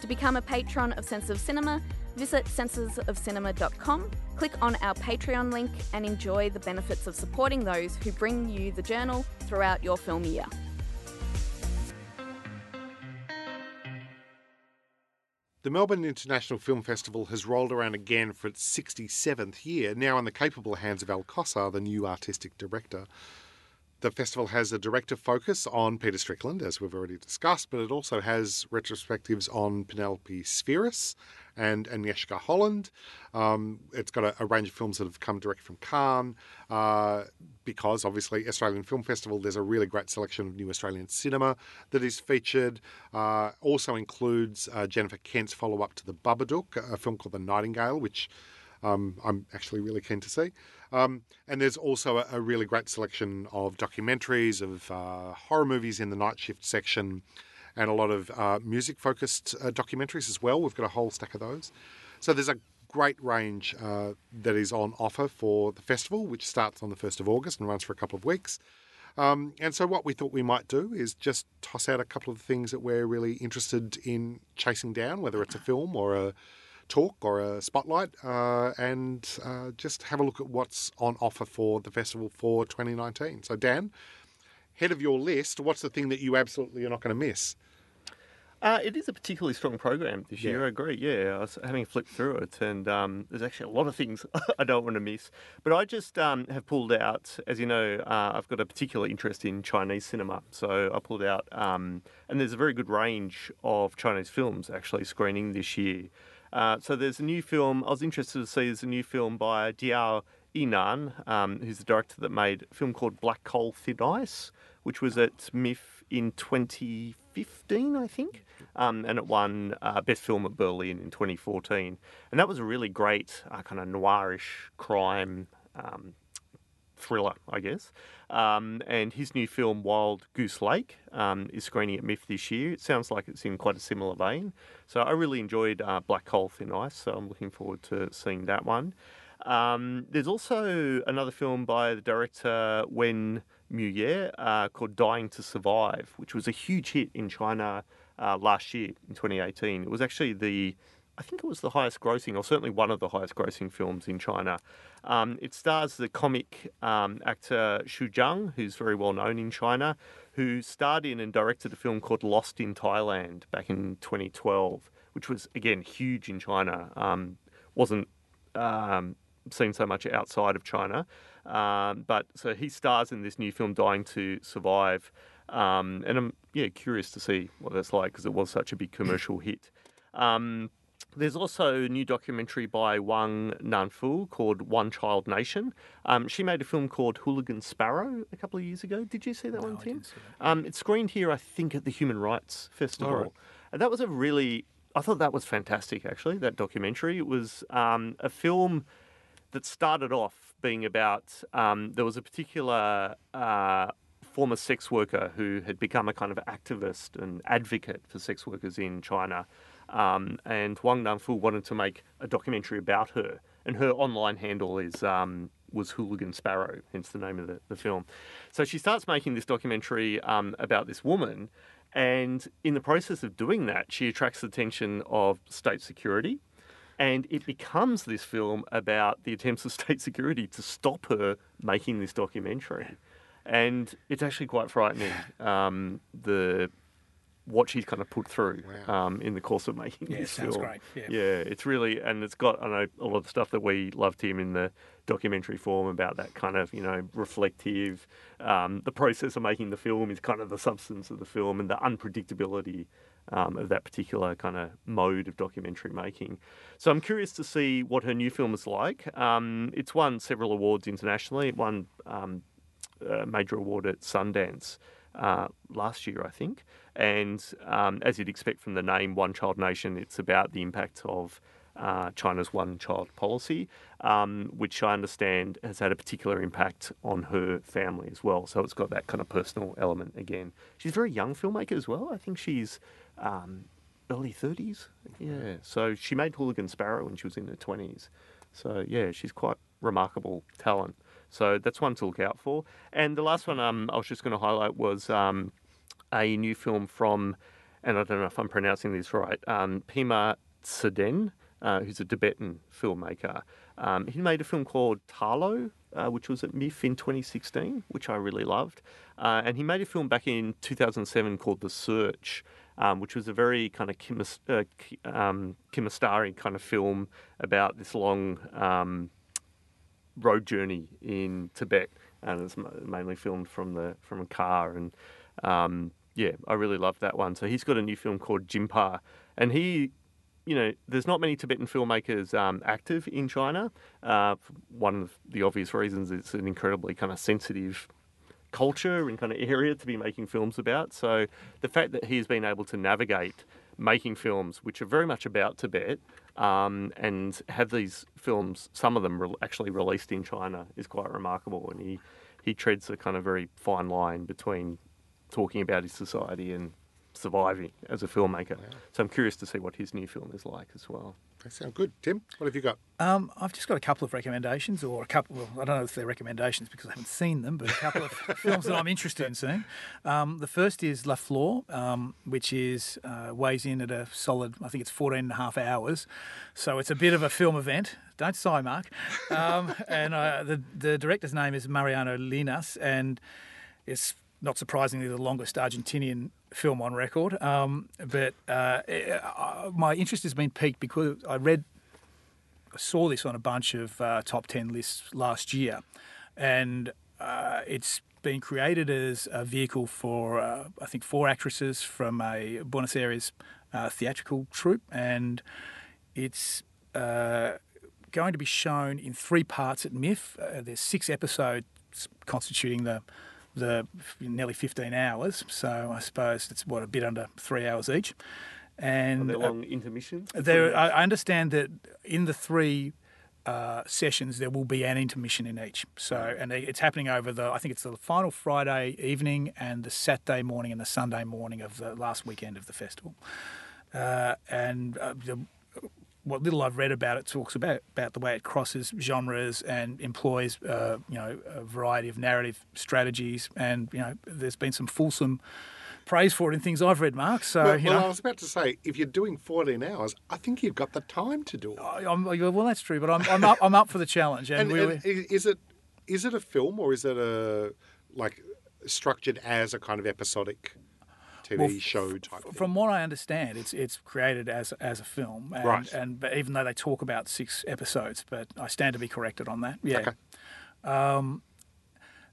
To become a patron of Sense of Cinema, visit sensesofcinema.com, click on our Patreon link, and enjoy the benefits of supporting those who bring you the journal throughout your film year. The Melbourne International Film Festival has rolled around again for its 67th year, now in the capable hands of Al Cossar, the new artistic director. The festival has a director focus on Peter Strickland, as we've already discussed, but it also has retrospectives on Penelope Spheeris and Agnieszka Holland. Um, it's got a, a, range of films that have come direct from Cannes, uh, because obviously Australian Film Festival, there's a really great selection of new Australian cinema that is featured. Uh, also includes uh, Jennifer Kent's follow-up to The Babadook, a film called The Nightingale, which um, I'm actually really keen to see. Um, and there's also a, a, really great selection of documentaries, of uh, horror movies in the night shift section, and a lot of uh, music focused uh, documentaries as well. We've got a whole stack of those. So there's a great range uh, that is on offer for the festival, which starts on the 1st of August and runs for a couple of weeks. Um, and so, what we thought we might do is just toss out a couple of things that we're really interested in chasing down, whether it's a film or a talk or a spotlight uh, and uh, just have a look at what's on offer for the festival for 2019. So, Dan, head of your list, what's the thing that you absolutely are not going to miss? Uh, it is a particularly strong program this year. Yeah. I agree. Yeah, I was having flipped through it, and um, there's actually a lot of things I don't want to miss. But I just um, have pulled out, as you know, uh, I've got a particular interest in Chinese cinema, so I pulled out, um, and there's a very good range of Chinese films actually screening this year. Uh, so there's a new film. I was interested to see there's a new film by Diao Yinan, um, who's the director that made a film called Black Coal Thin Ice, which was at MIFF in 2015, I think, um, and it won uh, Best Film at Berlin in 2014. And that was a really great uh, kind of noirish crime um, thriller, I guess. Um, and his new film, Wild Goose Lake, um, is screening at MIFF this year. It sounds like it's in quite a similar vein. So I really enjoyed uh, Black Coal Thin Ice, so I'm looking forward to seeing that one. Um, there's also another film by the director Wen Muye uh, called Dying to Survive, which was a huge hit in China uh, last year in 2018. It was actually the I think it was the highest grossing, or certainly one of the highest grossing films in China. Um, it stars the comic um, actor Xu Zheng, who's very well known in China, who starred in and directed a film called Lost in Thailand back in 2012, which was, again, huge in China. Um, wasn't um, seen so much outside of China. Um, but so he stars in this new film, Dying to Survive. Um, and I'm yeah curious to see what that's like because it was such a big commercial hit. Um, there's also a new documentary by Wang Nanfu called One Child Nation. Um, she made a film called Hooligan Sparrow a couple of years ago. Did you see that no, one, Tim? That. Um, it's screened here, I think, at the Human Rights Festival. Right. And that was a really, I thought that was fantastic, actually, that documentary. It was um, a film that started off being about um, there was a particular uh, former sex worker who had become a kind of activist and advocate for sex workers in China. Um, and Wang Nanfu wanted to make a documentary about her. And her online handle is um, was Hooligan Sparrow, hence the name of the, the film. So she starts making this documentary um, about this woman. And in the process of doing that, she attracts the attention of state security and it becomes this film about the attempts of state security to stop her making this documentary. And it's actually quite frightening. Um, the what she's kind of put through Wow. um, in the course of making Yeah, this sounds film. great. Yeah. yeah, it's really and it's got I know a lot of the stuff that we loved him in the documentary form about that kind of you know reflective. Um, the process of making the film is kind of the substance of the film and the unpredictability um, of that particular kind of mode of documentary making. So I'm curious to see what her new film is like. Um, it's won several awards internationally. It won um, a major award at Sundance uh, last year, I think. And um, as you'd expect from the name One Child Nation, it's about the impact of uh, China's one child policy, um, which I understand has had a particular impact on her family as well. So it's got that kind of personal element again. She's a very young filmmaker as well. I think she's um, early 30s. Yeah. So she made Hooligan Sparrow when she was in her 20s. So yeah, she's quite remarkable talent. So that's one to look out for. And the last one um, I was just going to highlight was um, a new film from, and I don't know if I'm pronouncing this right, um, Pema Tseden, uh, who's a Tibetan filmmaker. Um, he made a film called Tharlo, uh, which was at MIFF in 2016, which I really loved. Uh, and he made a film back in 2007 called The Search, um, which was a very kind of Kimis, uh, um, kind of film about this long um, road journey in Tibet, and it's mainly filmed from the from a car. And um, yeah, I really loved that one. So he's got a new film called Jinpa, and he, you know, there's not many Tibetan filmmakers um, active in China. Uh, one of the obvious reasons it's an incredibly kind of sensitive culture and kind of area to be making films about. So the fact that he's been able to navigate making films which are very much about Tibet um, and have these films, some of them re- actually released in China, is quite remarkable. And he, he treads a kind of very fine line between talking about his society and surviving as a filmmaker. So I'm curious to see what his new film is like as well. They sound good. Tim, what have you got? Um, I've just got a couple of recommendations, or a couple. Well, I don't know if they're recommendations because I haven't seen them, but a couple of films that I'm interested in seeing. Um, the first is La Flor, um, which is uh, weighs in at a solid, I think it's 14 and a half hours, so it's a bit of a film event. Don't sigh, Mark. Um, and uh, the the director's name is Mariano Llinás, and it's not surprisingly the longest Argentinian film on record. Um, but uh, uh, my interest has been piqued because I read I saw this on a bunch of uh, top 10 lists last year, and uh, it's been created as a vehicle for, uh, I think, four actresses from a Buenos Aires uh, theatrical troupe, and it's going to be shown in three parts at MIFF. There's six episodes constituting the the nearly 15 hours, so I suppose it's what a bit under three hours each. Are And there uh, long intermissions? there, I I understand that in the three uh, sessions there will be an intermission in each. So, and it's happening over the. I think it's the final Friday evening and the Saturday morning and the Sunday morning of the last weekend of the festival. Uh, and uh, the, what little I've read about it talks about about the way it crosses genres and employs, uh, you know, a variety of narrative strategies. And you know, there's been some fulsome praise for it in things I've read, Mark. So well, you well, know. I was about to say, if you're doing 14 hours, I think you've got the time to do it. I'm, well, that's true, but I'm, I'm up. I'm up for the challenge, and, and, and is it is it a film or is it a like structured as a kind of episodic TV Well, show type? thing? from what I understand, it's it's created as as a film, and, Right. And but even though they talk about six episodes, but I stand to be corrected on that. Yeah. Okay.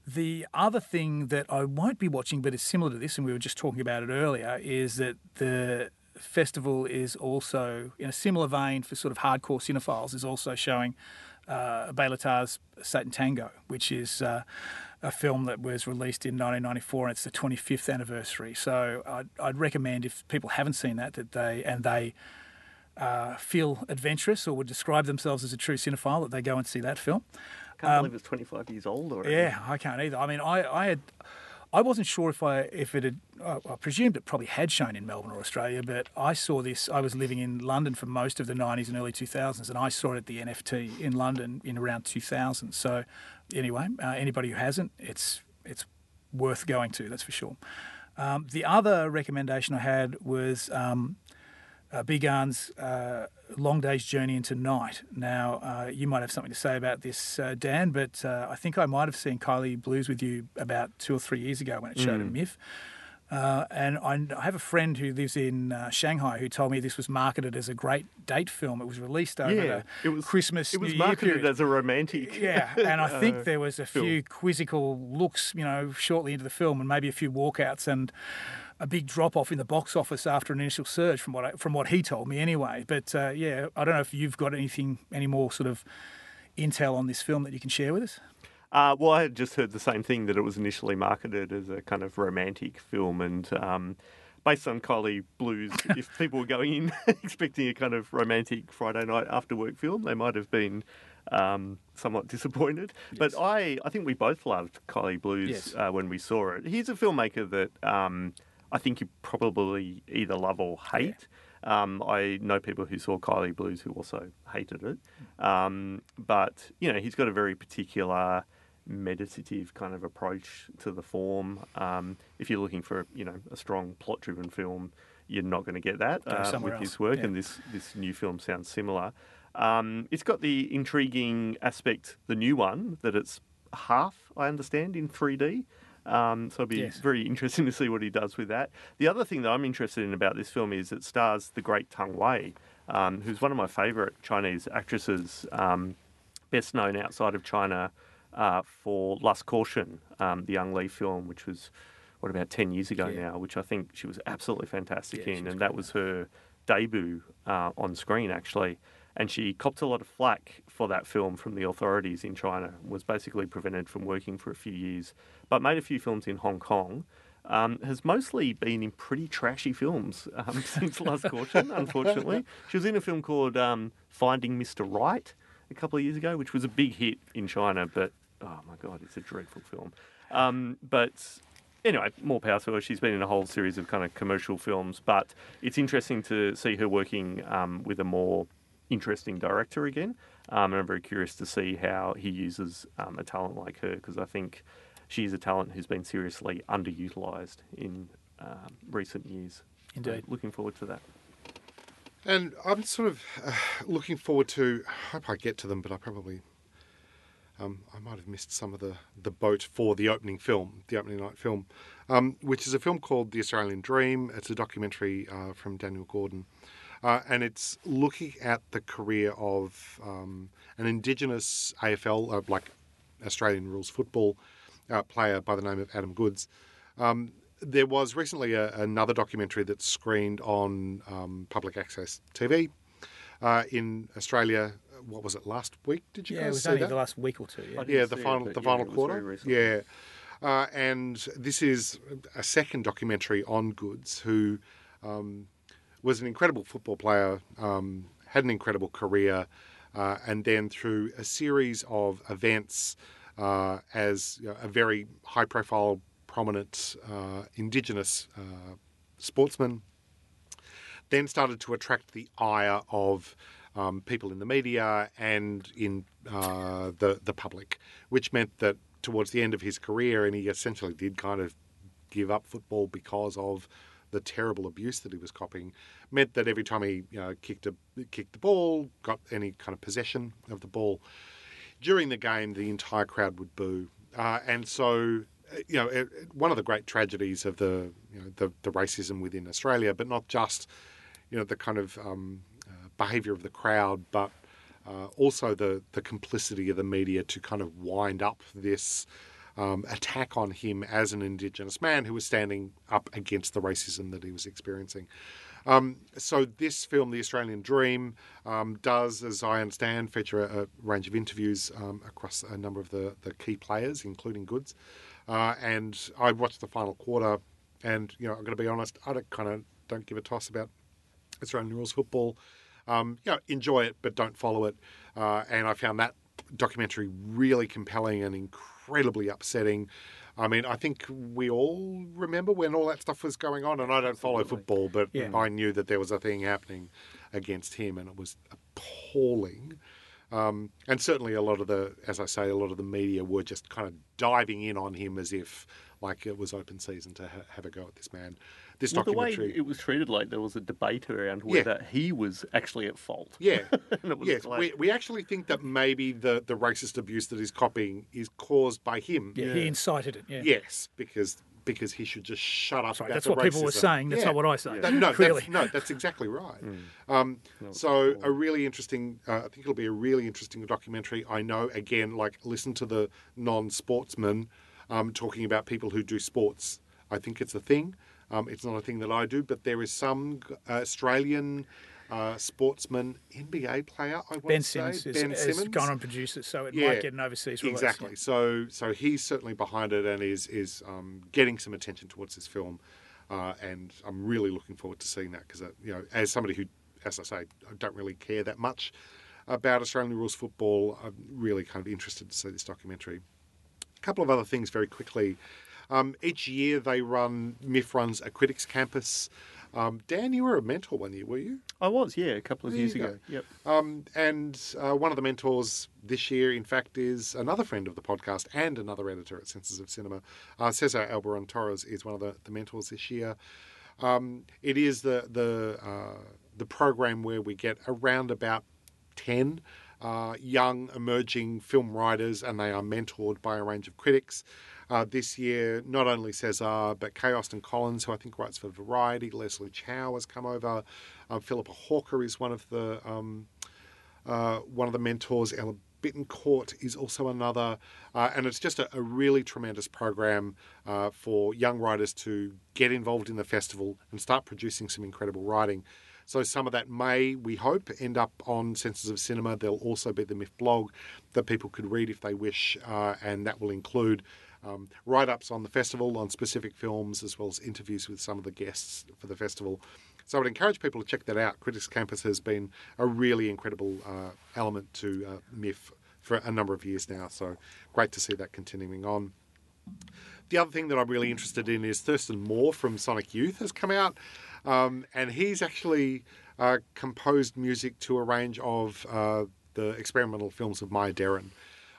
The other thing that I won't be watching, but is similar to this, and we were just talking about it earlier, is that the festival is also, in a similar vein for sort of hardcore cinephiles, is also showing uh, Béla Tarr's Satan Tango, which is uh, a film that was released in 1994, and it's the 25th anniversary. So I'd, I'd recommend if people haven't seen that, that they and they uh, feel adventurous or would describe themselves as a true cinephile, that they go and see that film. I Can't believe it's 25 years old already. Yeah, I can't either. I mean, I, I had, I wasn't sure if I if it had. I I presumed it probably had shown in Melbourne or Australia, but I saw this. I was living in London for most of the '90s and early 2000s, and I saw it at the NFT in London in around 2000. So, anyway, uh, anybody who hasn't, it's it's worth going to. That's for sure. Um, the other recommendation I had was um, uh, Bi Gan's uh, Long Day's Journey into Night. Now, uh, you might have something to say about this, uh, Dan, but uh, I think I might have seen Kaili Blues with you about two or three years ago when it showed at MIFF. Uh, and I, I have a friend who lives in uh, Shanghai who told me this was marketed as a great date film. It was released over Yeah, the it was Christmas, It was New marketed period. as a romantic. Yeah, and I think uh, there was a few quizzical looks, you know, shortly into the film, and maybe a few walkouts and a big drop off in the box office after an initial surge, from what I, from what he told me anyway. But uh, yeah, I don't know if you've got anything, any more sort of intel on this film that you can share with us. Uh, well, I had just heard the same thing that it was initially marketed as a kind of romantic film, and um, based on Kaili Blues, if people were going in expecting a kind of romantic Friday night after work film, they might have been um, somewhat disappointed. But I, I think we both loved Kaili Blues Yes. uh, when we saw it. He's a filmmaker that um, I think you probably either love or hate. Um, I know people who saw Kaili Blues who also hated it. Um, but, you know, he's got a very particular meditative kind of approach to the form. Um, if you're looking for, you know, a strong plot-driven film, you're not going to get that uh, with else, his work, yeah. and this this new film sounds similar. Um, it's got the intriguing aspect, the new one, that it's half, I understand, in 3D. Um, so it'll be Yes. very interesting to see what he does with that. The other thing that I'm interested in about this film is it stars the great Tang Wei, um, who's one of my favourite Chinese actresses, um, best known outside of China uh, for Lust Caution, um, the Ang Lee film, which was what about ten years ago Yeah. now, which I think she was absolutely fantastic Yeah, in, and that was her debut uh, on screen actually. And she copped a lot of flack for that film from the authorities in China. Was basically prevented from working for a few years, but made a few films in Hong Kong. Um, has mostly been in pretty trashy films um, since Lust Caution, unfortunately. She was in a film called um, Finding Mr. Right a couple of years ago, which was a big hit in China, but oh my god, it's a dreadful film. Um, but anyway, more power to her. She's been in a whole series of kind of commercial films, but it's interesting to see her working um, with a more interesting director again. Um, and I'm very curious to see how he uses um, a talent like her because I think she's a talent who's been seriously underutilized in um, recent years. So Indeed. looking forward to that. And I'm sort of uh, looking forward to. I hope I get to them, but I probably. Um, I might have missed some of the, the boat for the opening film, the opening night film, um, which is a film called The Australian Dream. It's a documentary uh, from Daniel Gordon. Uh, and it's looking at the career of um, an Indigenous AFL, uh, like Australian rules football uh, player by the name of Adam Goodes. Um, there was recently a, another documentary that screened on um, public access TV uh, in Australia. What was it last week? Did you Yeah, it was see only that? the last week or two. Yeah. Yeah, the see it, final the yeah, final it quarter. Yeah, uh, and this is a second documentary on Goodes, who um, was an incredible football player, um, had an incredible career, uh, and then through a series of events uh, as you know, a very high-profile, prominent uh, Indigenous uh, sportsman then started to attract the ire of um, people in the media and in uh, the the public, which meant that towards the end of his career, and he essentially did kind of give up football because of the terrible abuse that he was copying, meant that every time he kicked a kicked the ball, got any kind of possession of the ball during the game, the entire crowd would boo, uh, and so. You know, it- one of the great tragedies of the you know the, the racism within Australia, but not just you know the kind of um, behaviour of the crowd, but uh, also the the complicity of the media to kind of wind up this um, attack on him as an Indigenous man who was standing up against the racism that he was experiencing. Um, so this film, The Australian Dream, um, does, as I understand, feature a, a range of interviews um, across a number of the, the key players, including Goodes. Uh, and I watched the final quarter, and you know, I'm going to be honest, I don't kind of don't give a toss about Australian rules football. Um, you know, enjoy it, but don't follow it. Uh, and I found that documentary really compelling and incredibly upsetting. I mean, I think we all remember when all that stuff was going on, and I don't follow football, but Yeah. I knew that there was a thing happening against him, and it was appalling. Um, and certainly, a lot of the, as I say, a lot of the media were just kind of diving in on him as if like it was open season to ha- have a go at this man. This Well, the way documentary, it was treated, like there was a debate around Yeah. whether he was actually at fault. yeah, and it was yes, like, we, we actually think that maybe the the racist abuse that he's copying is caused by him. Yeah, he incited it. Yeah. Yes, because because he should just shut up. Sorry, about that's the what people were saying. That's Yeah. not what I say. That- no, Clearly. that's, no, that's exactly right. Hmm. Um, so a really interesting. Uh, I think it'll be a really interesting documentary. I know. Again, like listen to the non-sportsmen um, talking about people who do sports. I think it's a thing. Um, it's not a thing that I do, but there is some uh, Australian uh, sportsman, NBA player. I Ben to say Simmons is, Ben has Simmons. gone on producer, so it Yeah, might get an overseas release. Exactly. So so he's certainly behind it and is is um, getting some attention towards this film, uh, and I'm really looking forward to seeing that because you know as somebody who, as I say, I don't really care that much about Australian rules football. I'm really kind of interested to see this documentary. A couple of other things very quickly. Um, each year they run MIFF runs a critics campus. Um, Dan, you were a mentor one year, were you? I was, yeah, a couple of There years ago. Yep. Um, and uh, one of the mentors this year, in fact, is another friend of the podcast and another editor at Senses of Cinema. Uh, Cesar Albarrán Torres is one of the, the mentors this year. Um, it is the the uh, the program where we get around about ten uh, young emerging film writers, and they are mentored by a range of critics. Uh, this year, not only Cesar, but K. Austin Collins, who I think writes for Variety, Lesley Chow has come over. Um, Philippa Hawker is one of the um, uh, one of the mentors. Ela Bittencourt is also another, uh, and it's just a, a really tremendous program uh, for young writers to get involved in the festival and start producing some incredible writing. So some of that may, we hope, end up on Senses of Cinema. There'll also be the MIFF blog that people could read if they wish, uh, and that will include um, write-ups on the festival, on specific films, as well as interviews with some of the guests for the festival. So I would encourage people to check that out. Critics Campus has been a really incredible uh, element to uh, MIFF for a number of years now. So great to see that continuing on. The other thing that I'm really interested in is Thurston Moore from Sonic Youth has come out, um, and he's actually uh, composed music to a range of uh, the experimental films of Maya Deren.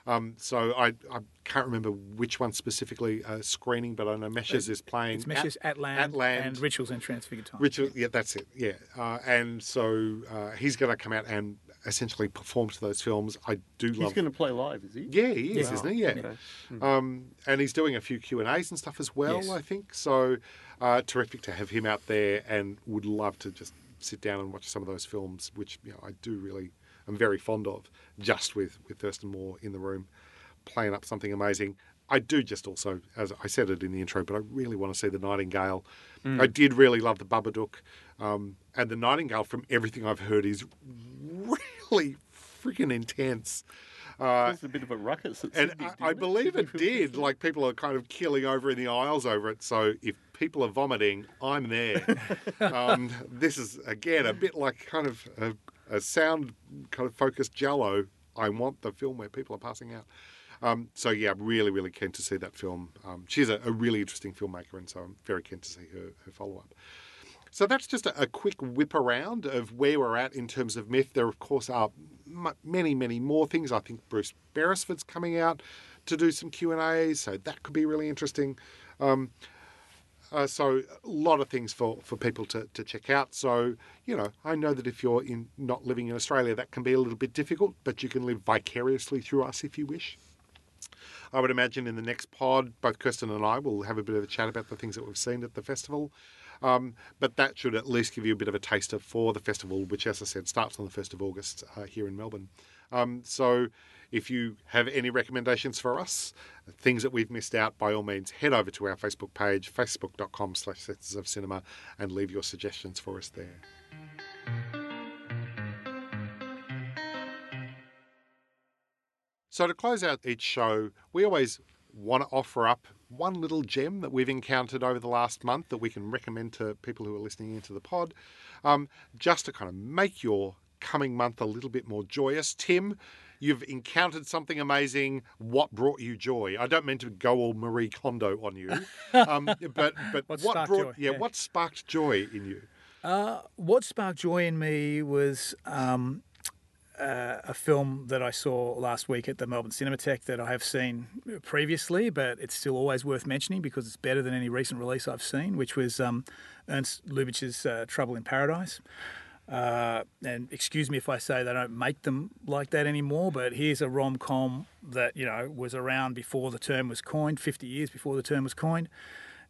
Um, so I, I can't remember which one specifically uh, screening, but I know Meshes is playing. It's Meshes at, Land, at Land. and Rituals in Transfigured Time. Richard, yeah, that's it. Yeah, uh, and so uh, he's going to come out and essentially perform to those films. I do He's love. going to play live, is he? Yeah, he is, Wow. isn't he? Yeah. Okay. Um, and he's doing a few Q and A's and stuff as well. Yes. I think so. Uh, terrific to have him out there, and would love to just sit down and watch some of those films, which you know I do really, I'm very fond of. Just with with Thurston Moore in the room, playing up something amazing. I do just also, as I said it in the intro, but I really want to see the Nightingale. I did really love the Babadook, um, and the Nightingale. From everything I've heard, is really freaking intense. Uh, There's a bit of a ruckus. and I, I believe it did. Like people are kind of killing over in the aisles over it. So if people are vomiting, I'm there. um, this is again a bit like kind of a, a sound kind of focused giallo. I want the film where people are passing out. Um, so yeah, I'm really, really keen to see that film. Um, she's a, a really interesting filmmaker, and so I'm very keen to see her, her follow up. So that's just a, a quick whip around of where we're at in terms of MIFF. There, of course, are m- many, many more things. I think Bruce Beresford's coming out to do some Q and A, so that could be really interesting. Um, uh, so a lot of things for, for people to, to check out. So, you know, I know that if you're in not living in Australia, that can be a little bit difficult, but you can live vicariously through us if you wish. I would imagine in the next pod, both Kirsten and I will have a bit of a chat about the things that we've seen at the festival. Um, but that should at least give you a bit of a taster for the festival, which, as I said, starts on the 1st of August uh, here in Melbourne. Um, so if you have any recommendations for us, things that we've missed out, by all means, head over to our Facebook page, facebook.com slash senses of cinema, and leave your suggestions for us there. So to close out each show, we always want to offer up one little gem that we've encountered over the last month that we can recommend to people who are listening into the pod, um, just to kind of make your coming month a little bit more joyous. Tim, you've encountered something amazing. What brought you joy? I don't mean to go all Marie Kondo on you, um, but but What what, sparked brought joy? yeah, Yeah. what sparked joy in you? Uh, what sparked joy in me was um, uh, a film that I saw last week at the Melbourne Cinematheque that I have seen previously, but it's still always worth mentioning because it's better than any recent release I've seen, which was um, Ernst Lubitsch's uh, Trouble in Paradise. Uh, and excuse me if I say they don't make them like that anymore, but here's a rom com that you know was around before the term was coined, 50 years before the term was coined,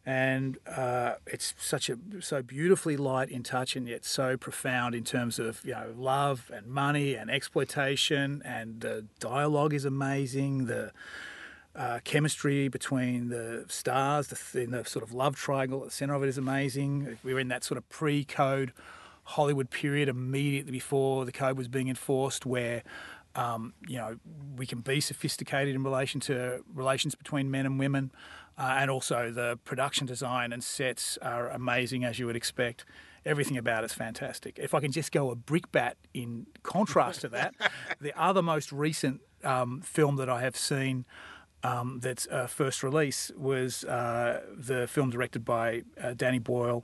and uh, it's such a so beautifully light in touch and yet so profound in terms of you know love and money and exploitation, and the dialogue is amazing. The uh, chemistry between the stars, the, in the sort of love triangle at the center of it is amazing. We're in that sort of pre-code Hollywood period immediately before the code was being enforced, where um, you know we can be sophisticated in relation to relations between men and women, uh, and also the production design and sets are amazing as you would expect. Everything about it's fantastic. If I can just go a brickbat in contrast to that, the other most recent um, film that I have seen um, that's uh, first release was uh, the film directed by uh, Danny Boyle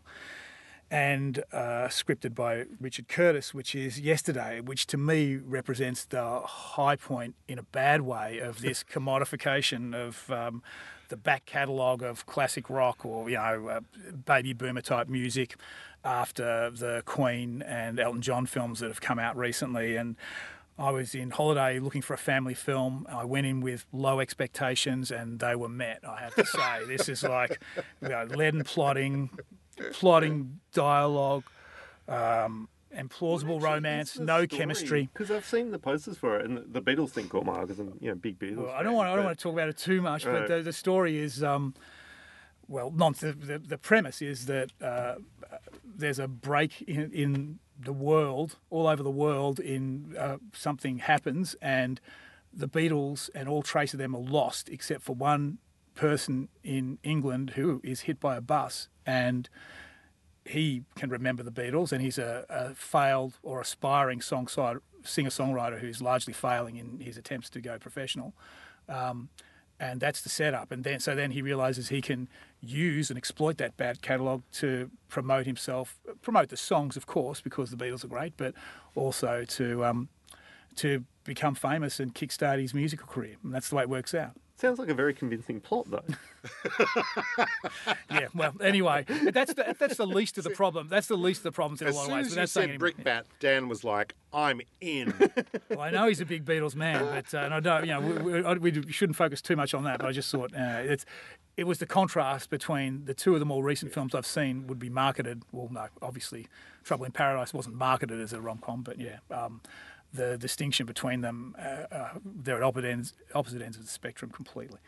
and uh, scripted by Richard Curtis, which is Yesterday, which to me represents the high point in a bad way of this commodification of um, the back catalogue of classic rock or you know uh, baby boomer type music after the Queen and Elton John films that have come out recently and. I was in holiday looking for a family film. I went in with low expectations and they were met, I have to say. this is like you know, leaden plotting, plotting dialogue, um, and plausible romance, no chemistry. Because I've seen the posters for it, and the Beatles think caught my eye because I'm, you know, big Beatles. Well, I don't want. I don't want to talk about it too much, but the, the story is, um, well, non, the, the the premise is that uh, there's a break in, in the world, all over the world, in uh, something happens, and the Beatles and all trace of them are lost, except for one person in England who is hit by a bus and he can remember the Beatles, and he's a, a failed or aspiring song singer songwriter who's largely failing in his attempts to go professional. Um, and that's the setup. And then so then he realizes he can use and exploit that bad catalogue to promote himself, promote the songs, of course, because the Beatles are great, but also to um, to become famous and kickstart his musical career. And that's the way it works out. Sounds like a very convincing plot, though. Yeah. Well, anyway, that's the, that's the least of the problem. That's the least of the problems in a lot of ways. as but you that's saying said anything. brickbat, Dan was like, "I'm in." Well, I know he's a big Beatles man, but uh, and I don't, you know, we, we, we shouldn't focus too much on that. But I just thought uh, it's it was the contrast between the two of the more recent films I've seen would be marketed. Well, no, obviously, Trouble in Paradise wasn't marketed as a rom com, but yeah. Um, the distinction between them, uh, uh, they're at opposite ends, opposite ends of the spectrum completely.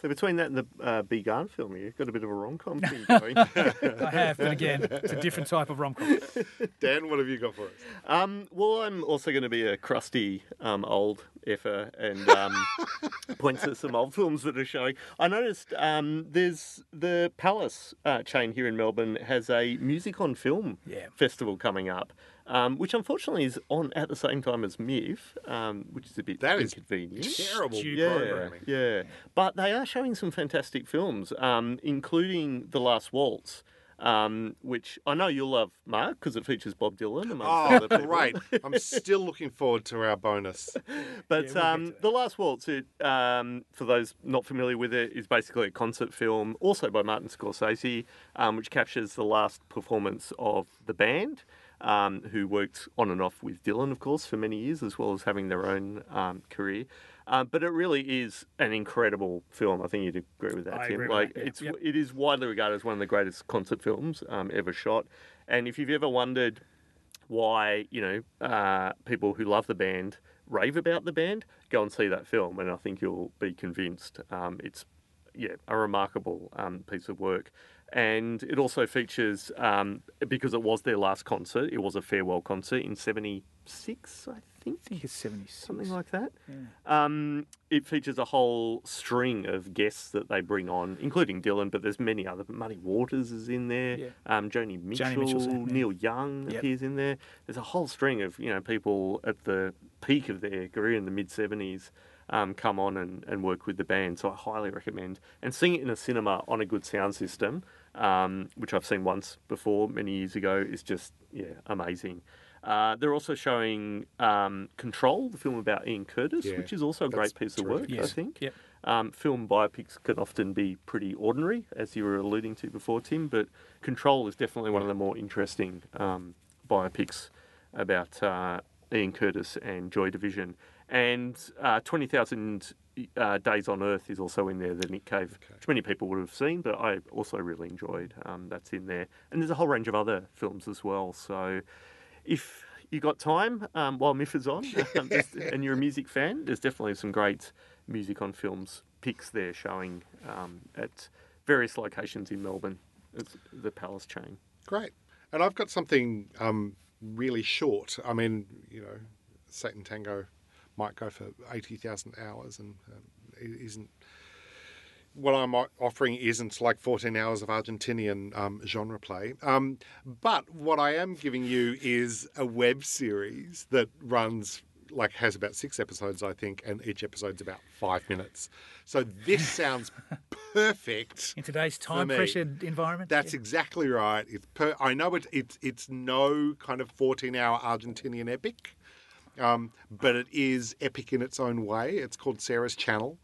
So between that and the uh, Bi Gan film, you've got a bit of a rom-com thing going. I have, but again, it's a different type of rom com. Dan, what have you got for us? Um, well, I'm also going to be a crusty um, old effer and um, point to some old films that are showing. I noticed um, there's the Palace uh, chain here in Melbourne has a music on film Yeah. festival coming up. Um, which unfortunately is on at the same time as MIFF, um, which is a bit That is inconvenient. Terrible Stu- yeah, programming. Yeah, but they are showing some fantastic films, um, including The Last Waltz, um, which I know you'll love, Mark, because it features Bob Dylan amongst Oh, other great! I'm still looking forward to our bonus. But Yeah, we'll um. The Last Waltz, it, um, for those not familiar with it, is basically a concert film, also by Martin Scorsese, um, which captures the last performance of the band, um, who worked on and off with Dylan, of course, for many years, as well as having their own um, career. Um, but it really is an incredible film. I think you'd agree with that, I Tim. like that, yeah. it's Yep. it is widely regarded as one of the greatest concert films um, ever shot. And if you've ever wondered why you know uh, people who love the band rave about the band, go and see that film, and I think you'll be convinced. Um, it's yeah, a remarkable um, piece of work. And it also features um, because it was their last concert. It was a farewell concert in '76, I think. I think it's 76. Something like that. Um, it features a whole string of guests that they bring on, including Dylan, but there's many other. Muddy Waters is in there. Yeah. Um, Joni Mitchell, Joni. Neil Young Yep. appears in there. There's a whole string of you know people at the peak of their career in the mid '70s. Um, come on and, and work with the band, so I highly recommend. And seeing it in a cinema on a good sound system, um, which I've seen once before many years ago, is just yeah amazing. Uh, they're also showing um, Control, the film about Ian Curtis, Yeah, which is also a that's great piece of terrific. work, I think. Yep. Um, film biopics can often be pretty ordinary, as you were alluding to before, Tim, but Control is definitely one of the more interesting um, biopics about uh, Ian Curtis and Joy Division. And uh, 20,000 uh, Days on Earth is also in there, the Nick Cave, which many people would have seen, but I also really enjoyed. Um, that's in there. And there's a whole range of other films as well. So if you got time um, while MIFF is on um, just- and you're a music fan, there's definitely some great music on films pics there showing um, at various locations in Melbourne. It's the Palace chain. Great. And I've got something um, really short. I mean, you know, Satan Tango might go for 80,000 hours and um, it isn't. What I'm offering isn't like 14 hours of Argentinian um, genre play. Um, but what I am giving you is a web series that runs, like, has about six episodes, I think, and each episode's about five minutes. So this sounds perfect. In today's time me. pressured environment. That's yeah. exactly right. It's per, I know it, it's it's no kind of fourteen hour Argentinian epic, um, but it is epic in its own way. It's called Sarah's Channel.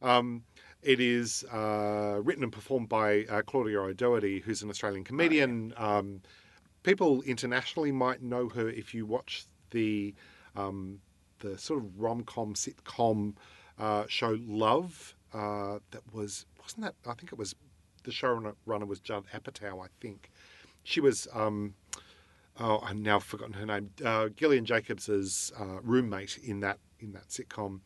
Um, it is uh, written and performed by uh, Claudia O'Doherty, who's an Australian comedian. um, people internationally might know her if you watch the um, the sort of rom com sitcom uh, show Love. Uh, that was wasn't that? I think it was the showrunner runner was Judd Apatow. I think she was. Um, oh, I've now forgotten her name. Uh, Gillian Jacobs's uh, roommate in that in that sitcom.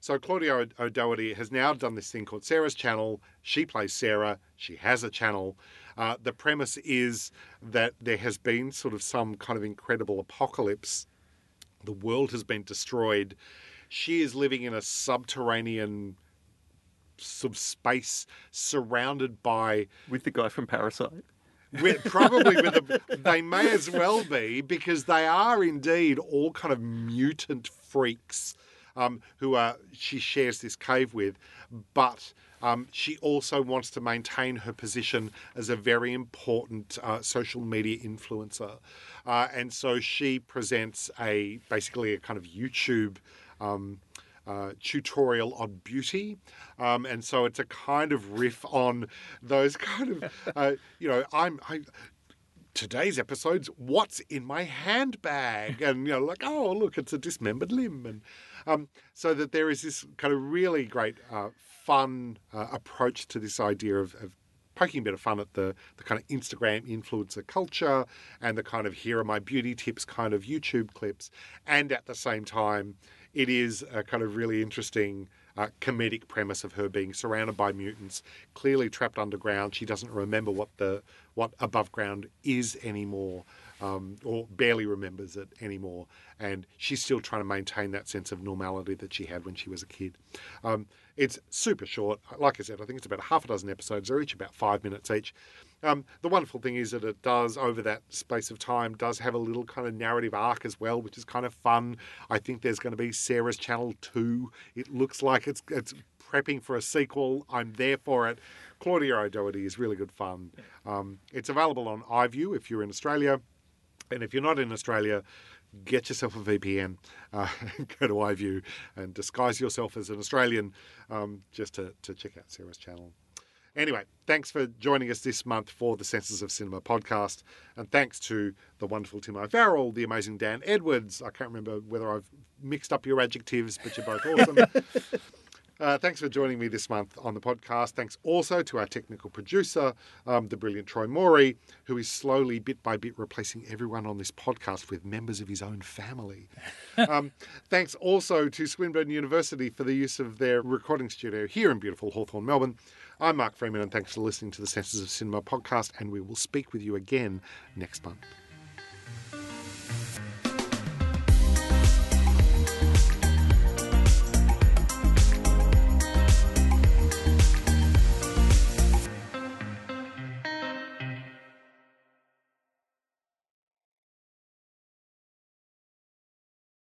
So Claudia O'Doherty has now done this thing called Sarah's Channel. She plays Sarah. She has a channel. Uh, the premise is that there has been sort of some kind of incredible apocalypse. The world has been destroyed. She is living in a subterranean sort of space surrounded by With the guy from Parasite. With, probably with a, they may as well be because they are indeed all kind of mutant freaks um, who are she shares this cave with, but um, she also wants to maintain her position as a very important uh, social media influencer, uh, and so she presents a basically a kind of YouTube. Um, uh, tutorial on beauty. Um, and so it's a kind of riff on those kind of, uh, you know, I'm, I, today's episode's what's in my handbag. And you know like oh look it's a dismembered limb. And um, so that there is this kind of really great uh, fun uh, approach to this idea of, of poking a bit of fun at the, the kind of Instagram influencer culture and the kind of here are my beauty tips kind of YouTube clips. And at the same time it is a kind of really interesting uh, comedic premise of her being surrounded by mutants, clearly trapped underground. She doesn't remember what the what above ground is anymore, um, or barely remembers it anymore, and she's still trying to maintain that sense of normality that she had when she was a kid. Um, it's super short. Like I said, I think it's about half a dozen episodes. They're each about five minutes each. Um, the wonderful thing is that it does, over that space of time, does have a little kind of narrative arc as well, which is kind of fun. I think there's going to be Sarah's Channel 2. It looks like it's, it's prepping for a sequel. I'm there for it. Claudia O'Doherty is really good fun. Um, it's available on iView if you're in Australia. And if you're not in Australia, get yourself a VPN, uh, go to iView and disguise yourself as an Australian um, just to, to check out Sarah's channel. Anyway, thanks for joining us this month for the Senses of Cinema podcast. And thanks to the wonderful Tim O'Farrell, the amazing Dan Edwards. I can't remember whether I've mixed up your adjectives, but you're both awesome. Uh, thanks for joining me this month on the podcast. Thanks also to our technical producer, um, the brilliant Troy Morey, who is slowly, bit by bit, replacing everyone on this podcast with members of his own family. um, thanks also to Swinburne University for the use of their recording studio here in beautiful Hawthorn, Melbourne. I'm Mark Freeman, and thanks for listening to the Senses of Cinema podcast. And we will speak with you again next month.